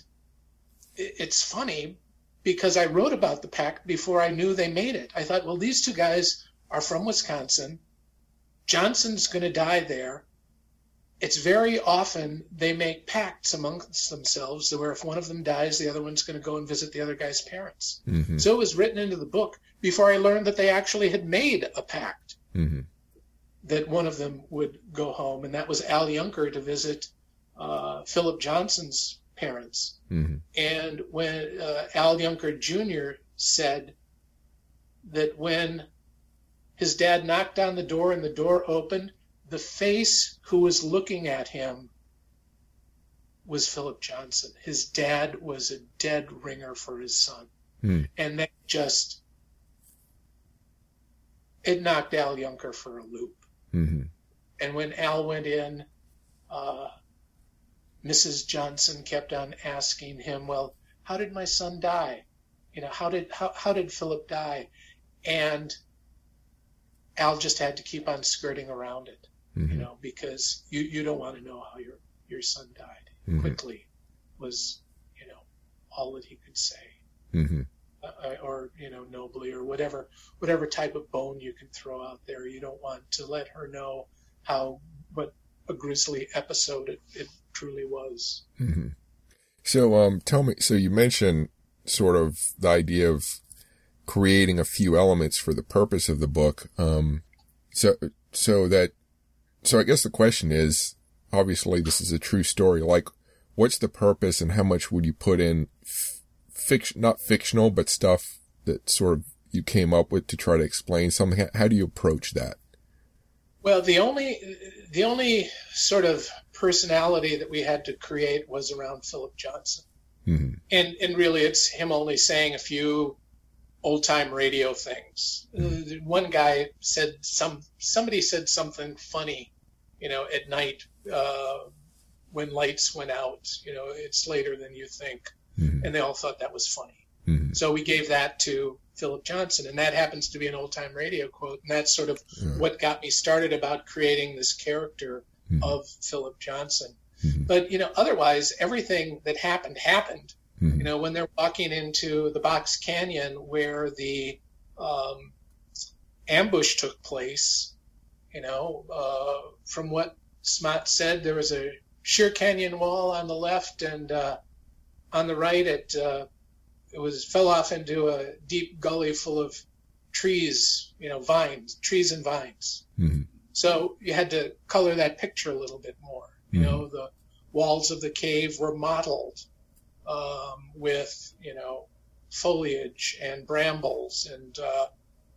it's funny because I wrote about the pact before I knew they made it. I thought, well, these two guys are from Wisconsin. Johnson's going to die there. It's very often they make pacts amongst themselves where if one of them dies, the other one's going to go and visit the other guy's parents. Mm-hmm. So it was written into the book before I learned that they actually had made a pact mm-hmm. that one of them would go home, and that was Al Junker to visit uh, Philip Johnson's parents. Mm-hmm. And when uh, Al Junker Jr. said that when his dad knocked on the door and the door opened, the face who was looking at him was Philip Johnson. His dad was a dead ringer for his son. Mm. And that just it knocked Al Junker for a loop. Mm-hmm. And when Al went in, uh, Mrs. Johnson kept on asking him, "Well, how did my son die? You know, how did how how did Philip die?" And Al just had to keep on skirting around it, mm-hmm. you know, because you, you don't want to know how your your son died. Mm-hmm. Quickly was, you know, all that he could say. Mm-hmm. Uh, or you know nobly or whatever whatever type of bone you can throw out there you don't want to let her know how what a grisly episode it, it truly was mm-hmm. so um tell me so you mentioned sort of the idea of creating a few elements for the purpose of the book um so so that so i guess the question is obviously this is a true story like what's the purpose and how much would you put in fiction, not fictional, but stuff that sort of you came up with to try to explain something? How do you approach that? Well, the only the only sort of personality that we had to create was around Philip Johnson, mm-hmm. and and really it's him only saying a few old time radio things. Mm-hmm. One guy said some somebody said something funny, you know, at night uh, when lights went out. You know, it's later than you think mm-hmm. and they all thought that was funny. Mm-hmm. So we gave that to Philip Johnson, and that happens to be an old time radio quote, and that's sort of what got me started about creating this character mm-hmm. of Philip Johnson. Mm-hmm. But you know, otherwise, everything that happened happened. Mm-hmm. You know, when they're walking into the Box Canyon where the um, ambush took place, you know, uh, from what Smots said, there was a sheer canyon wall on the left and uh, on the right, it uh, it was fell off into a deep gully full of trees, you know, vines, trees and vines. Mm-hmm. So you had to color that picture a little bit more. You mm-hmm. know, the walls of the cave were mottled um, with, you know, foliage and brambles and uh,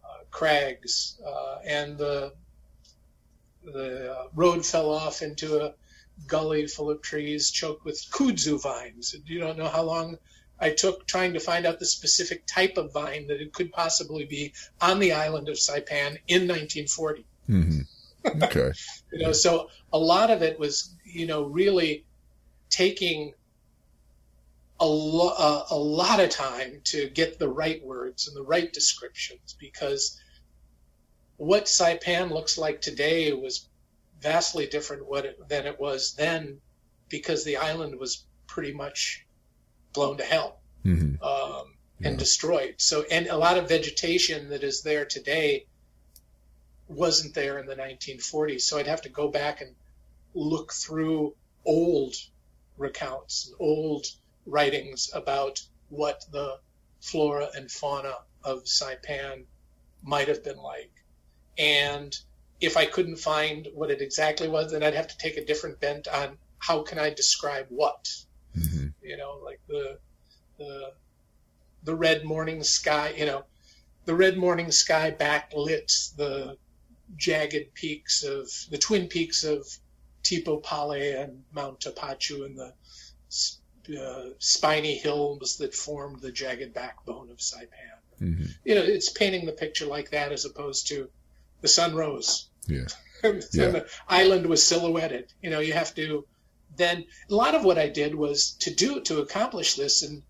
uh, crags, uh, and the the uh, road fell off into a gully full of trees choked with kudzu vines. You don't know how long I took trying to find out the specific type of vine that it could possibly be on the island of Saipan in 1940. Mm-hmm. Okay. you know, so a lot of it was, you know, really taking a, lo- uh, a lot of time to get the right words and the right descriptions because what Saipan looks like today was vastly different what it, than it was then because the island was pretty much blown to hell mm-hmm. um, and yeah. destroyed. So, and a lot of vegetation that is there today wasn't there in the 1940s. So I'd have to go back and look through old recounts, and old writings about what the flora and fauna of Saipan might have been like. And if I couldn't find what it exactly was, then I'd have to take a different bent on how can I describe what. Mm-hmm. You know, like the the the red morning sky. You know, the red morning sky backlit the jagged peaks of the twin peaks of Tipo Pale and Mount Tapochau and the uh, spiny hills that formed the jagged backbone of Saipan. Mm-hmm. You know, it's painting the picture like that as opposed to the sun rose. Yeah. and Yeah. the island was silhouetted. You know, you have to then a lot of what I did was to do to accomplish this and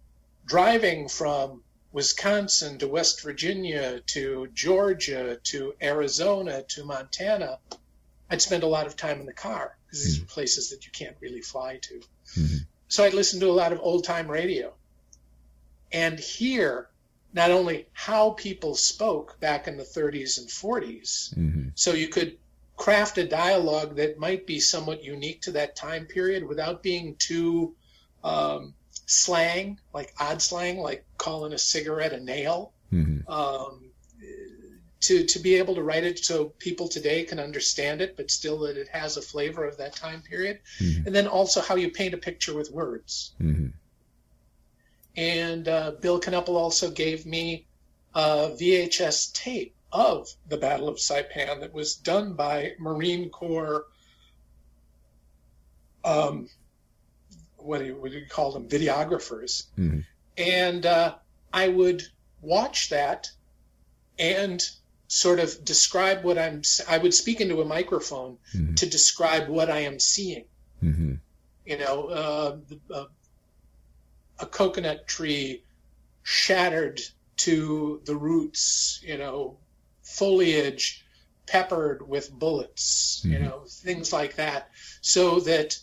driving from Wisconsin to West Virginia to Georgia to Arizona to Montana, I'd spend a lot of time in the car because these are places that you can't really fly to. Mhm. So I'd listen to a lot of old time radio and hear not only how people spoke back in the 30s and 40s, hmm so you could craft a dialogue that might be somewhat unique to that time period without being too um, slang, like odd slang, like calling a cigarette a nail. hmm Um, to, to be able to write it so people today can understand it, but still that it has a flavor of that time period. Mhm. And then also how you paint a picture with words. hmm And uh, Bill Knuppel also gave me a VHS tape of the Battle of Saipan that was done by Marine Corps. Um, what do you, what do you call them? Videographers. Mhm. And uh, I would watch that and sort of describe what I'm. I would speak into a microphone Mhm. to describe what I am seeing hmm you know, uh, the- uh, a coconut tree shattered to the roots, you know, foliage peppered with bullets, you Mhm. know, things like that, so that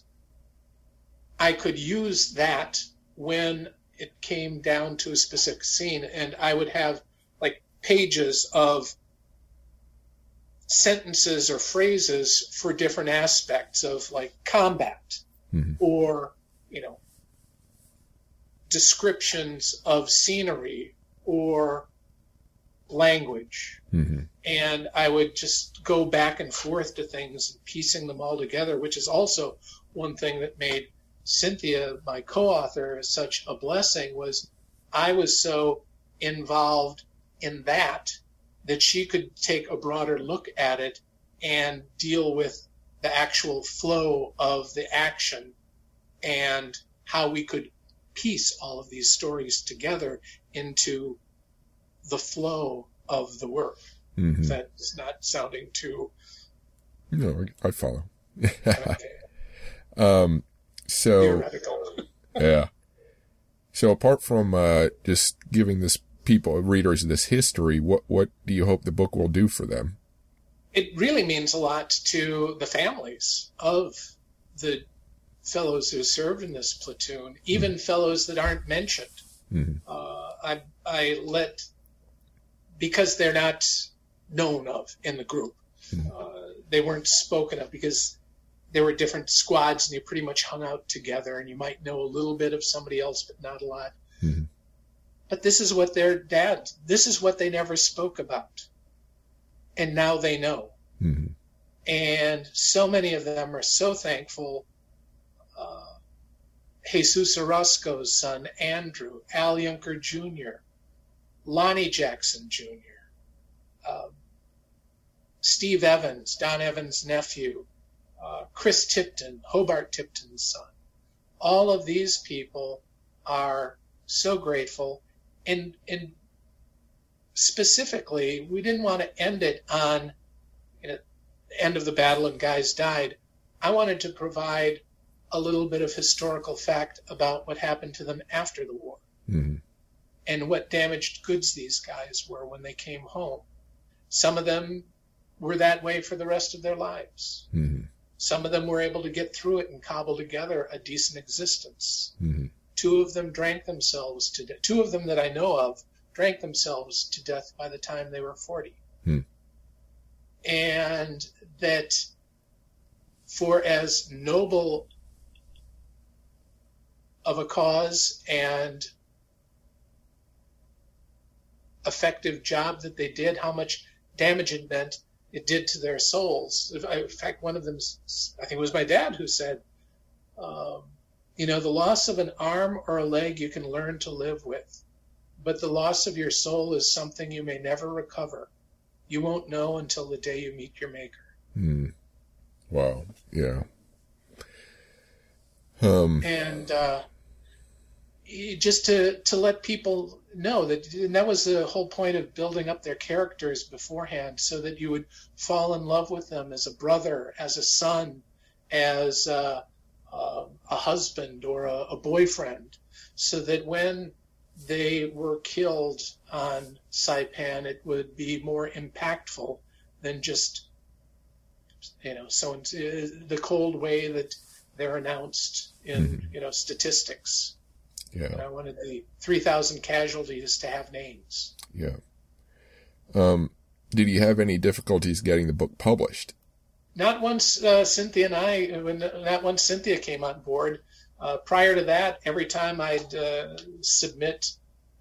I could use that when it came down to a specific scene, and I would have like pages of sentences or phrases for different aspects of like combat Mhm. or you know descriptions of scenery or language hmm and i would just go back and forth to things and piecing them all together which is also one thing that made cynthia my co-author such a blessing was i was so involved in that that she could take a broader look at it and deal with the actual flow of the action and how we could piece all of these stories together into the flow of the work. hmm That's not sounding too No, I I follow. um, so theoretical. yeah. So apart from uh, just giving this people readers of this history, what what do you hope the book will do for them? It really means a lot to the families of the fellows who served in this platoon, even fellows that aren't mentioned. Mhm. Uh, I, I let, because they're not known of in the group, Mhm. uh, they weren't spoken of because there were different squads and you pretty much hung out together and you might know a little bit of somebody else, but not a lot. But this is what their dad, this is what they never spoke about. And now they know. hmm And so many of them are so thankful. Uh, Jesus Orozco's son, Andrew, Al Junker Jr., Lonnie Jackson Jr., um, Steve Evans, Don Evans' nephew, uh, Chris Tipton, Hobart Tipton's son. All of these people are so grateful. And, and specifically, we didn't want to end it on you know, the end of the battle and guys died. I wanted to provide a little bit of historical fact about what happened to them after the war hmm and what damaged goods these guys were when they came home. Some of them were that way for the rest of their lives. hmm Some of them were able to get through it and cobble together a decent existence. hmm Two of them drank themselves to death. Two of them that I know of drank themselves to death by the time they were 40. Hmm. And that for as noble of a cause and effective job that they did, how much damage it meant it did to their souls. In fact, one of them, I think it was my dad who said, um, you know, the loss of an arm or a leg you can learn to live with, but the loss of your soul is something you may never recover. You won't know until the day you meet your maker. Mm. Wow. Yeah. Um. And, uh, just to to let people know that and that was the whole point of building up their characters beforehand so that you would fall in love with them as a brother as a son as a, a, a husband or a, a, boyfriend so that when they were killed on saipan it would be more impactful than just you know so in, the cold way that they're announced in mm-hmm. you know statistics yeah. And I wanted the 3,000 casualties to have names. Yeah. Um, did you have any difficulties getting the book published? Not once uh, Cynthia and I, when not once Cynthia came on board. Uh, prior to that, every time I'd uh, submit,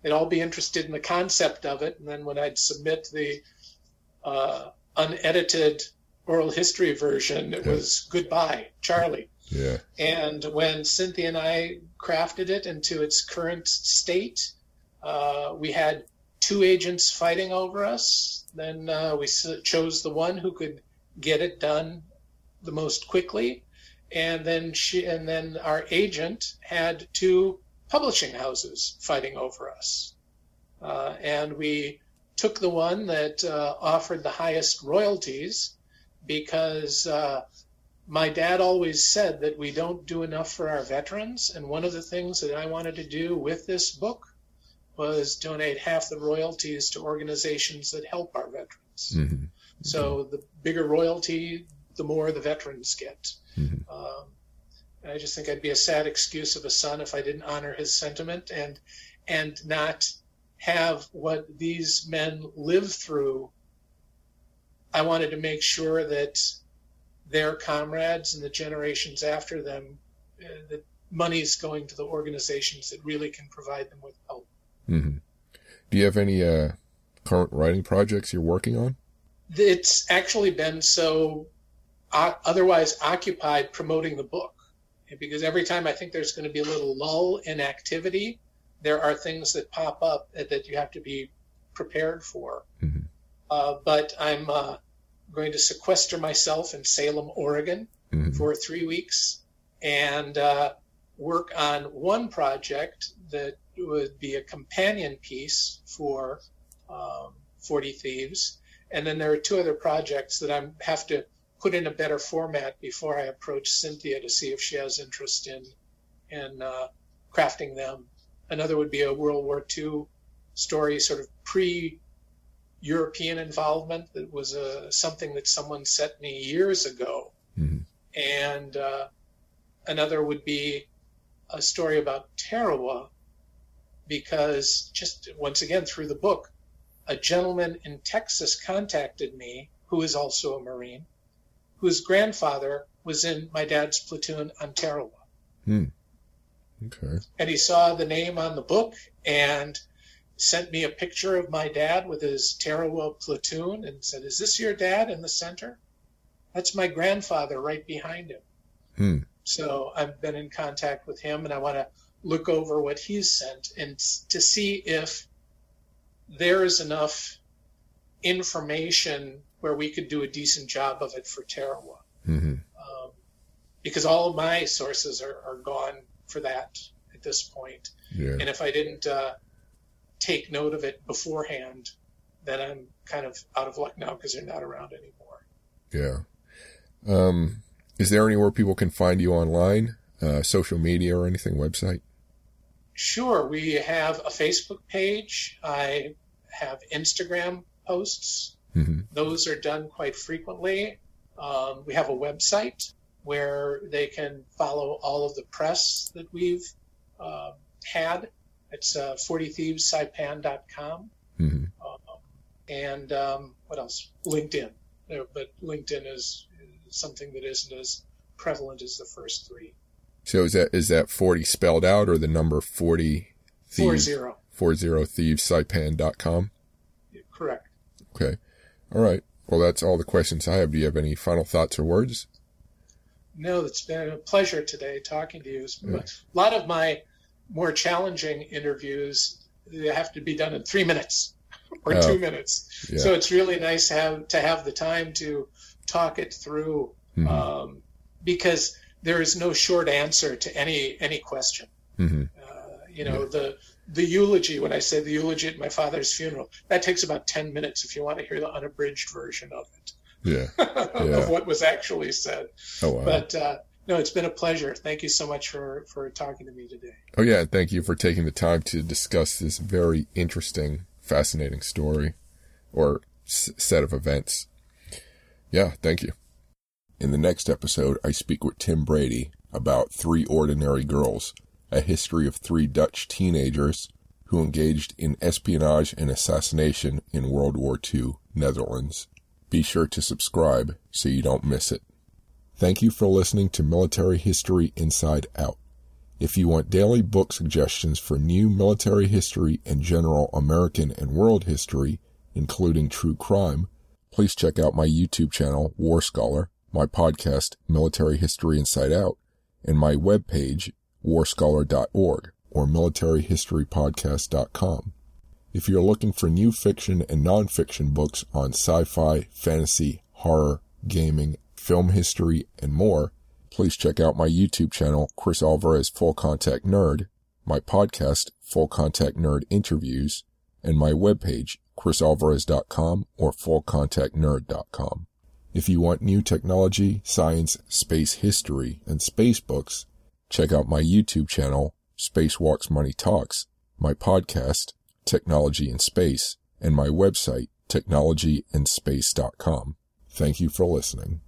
they'd all be interested in the concept of it, and then when I'd submit the uh, unedited oral history version, it yeah. was goodbye, Charlie. Yeah. And when Cynthia and I crafted it into its current state, uh, we had two agents fighting over us. Then uh, we chose the one who could get it done the most quickly, and then she and then our agent had two publishing houses fighting over us, uh, and we took the one that uh, offered the highest royalties because uh, my dad always said that we don't do enough for our veterans. And one of the things that I wanted to do with this book was donate half the royalties to organizations that help our veterans. Mm-hmm. So the bigger royalty, the more the veterans get. Mm-hmm. Um, I just think I'd be a sad excuse of a son if I didn't honor his sentiment and and not have what these men live through. I wanted to make sure that their comrades and the generations after them uh, that money's going to the organizations that really can provide them with help. Mm-hmm. Do you have any uh, current writing projects you're working on? It's actually been so uh, otherwise occupied promoting the book because every time I think there's going to be a little lull in activity, there are things that pop up that you have to be prepared for. Mm-hmm. Uh, but I'm uh, going to sequester myself in Salem, Oregon mm-hmm. for three weeks and uh, work on one project that would be a companion piece for um, 40 Thieves. And then there are two other projects that I have to put in a better format before I approach Cynthia to see if she has interest in in uh, crafting them. Another would be a World War II story, sort of pre European involvement that was uh, something that someone sent me years ago. Mm-hmm. And uh, another would be a story about Tarawa, because just once again through the book, a gentleman in Texas contacted me who is also a Marine, whose grandfather was in my dad's platoon on Tarawa. Hmm. Okay. And he saw the name on the book and sent me a picture of my dad with his Tarawa platoon and said, Is this your dad in the center? That's my grandfather right behind him. Hmm. So I've been in contact with him and I want to look over what he's sent and to see if there is enough information where we could do a decent job of it for Tarawa. Mm-hmm. Um, because all of my sources are, are, gone for that at this point. Yeah. And if I didn't uh, take note of it beforehand, then I'm kind of out of luck now because they're not around anymore. Yeah. Um, is there anywhere people can find you online, uh, social media or anything, website? Sure. We have a Facebook page. I have Instagram posts. Mm-hmm. Those are done quite frequently. Um, we have a website where they can follow all of the press that we've uh, had it's uh, 40thievessaipan.com. Mm-hmm. Um, and um, what else? LinkedIn. But LinkedIn is, is something that isn't as prevalent as the first three. So is that is that 40 spelled out or the number 40 thieves? 40. 40 thievessaipan.com? Correct. Okay. All right. Well, that's all the questions I have. Do you have any final thoughts or words? No, it's been a pleasure today talking to you. Yeah. A lot of my more challenging interviews they have to be done in three minutes or oh, two minutes. Yeah. So it's really nice to have to have the time to talk it through mm-hmm. um, because there is no short answer to any any question. Mm-hmm. Uh, you know, yeah. the the eulogy when I say the eulogy at my father's funeral. That takes about ten minutes if you want to hear the unabridged version of it. Yeah, yeah. of what was actually said. Oh wow! But uh, no, it's been a pleasure. Thank you so much for for talking to me today. Oh yeah, thank you for taking the time to discuss this very interesting, fascinating story or s- set of events. Yeah, thank you. In the next episode, I speak with Tim Brady about Three Ordinary Girls, a history of three Dutch teenagers who engaged in espionage and assassination in World War II, Netherlands. Be sure to subscribe so you don't miss it. Thank you for listening to Military History Inside Out. If you want daily book suggestions for new military history and general American and world history, including true crime, please check out my YouTube channel, War Scholar, my podcast, Military History Inside Out, and my webpage, warscholar.org or militaryhistorypodcast.com. If you're looking for new fiction and nonfiction books on sci-fi, fantasy, horror, gaming, film history, and more, please check out my YouTube channel, Chris Alvarez Full Contact Nerd, my podcast, Full Contact Nerd Interviews, and my webpage, chrisalvarez.com or fullcontactnerd.com. If you want new technology, science, space history, and space books, check out my YouTube channel, Spacewalks Money Talks, my podcast, Technology in Space, and my website, technologyandspace.com. Thank you for listening.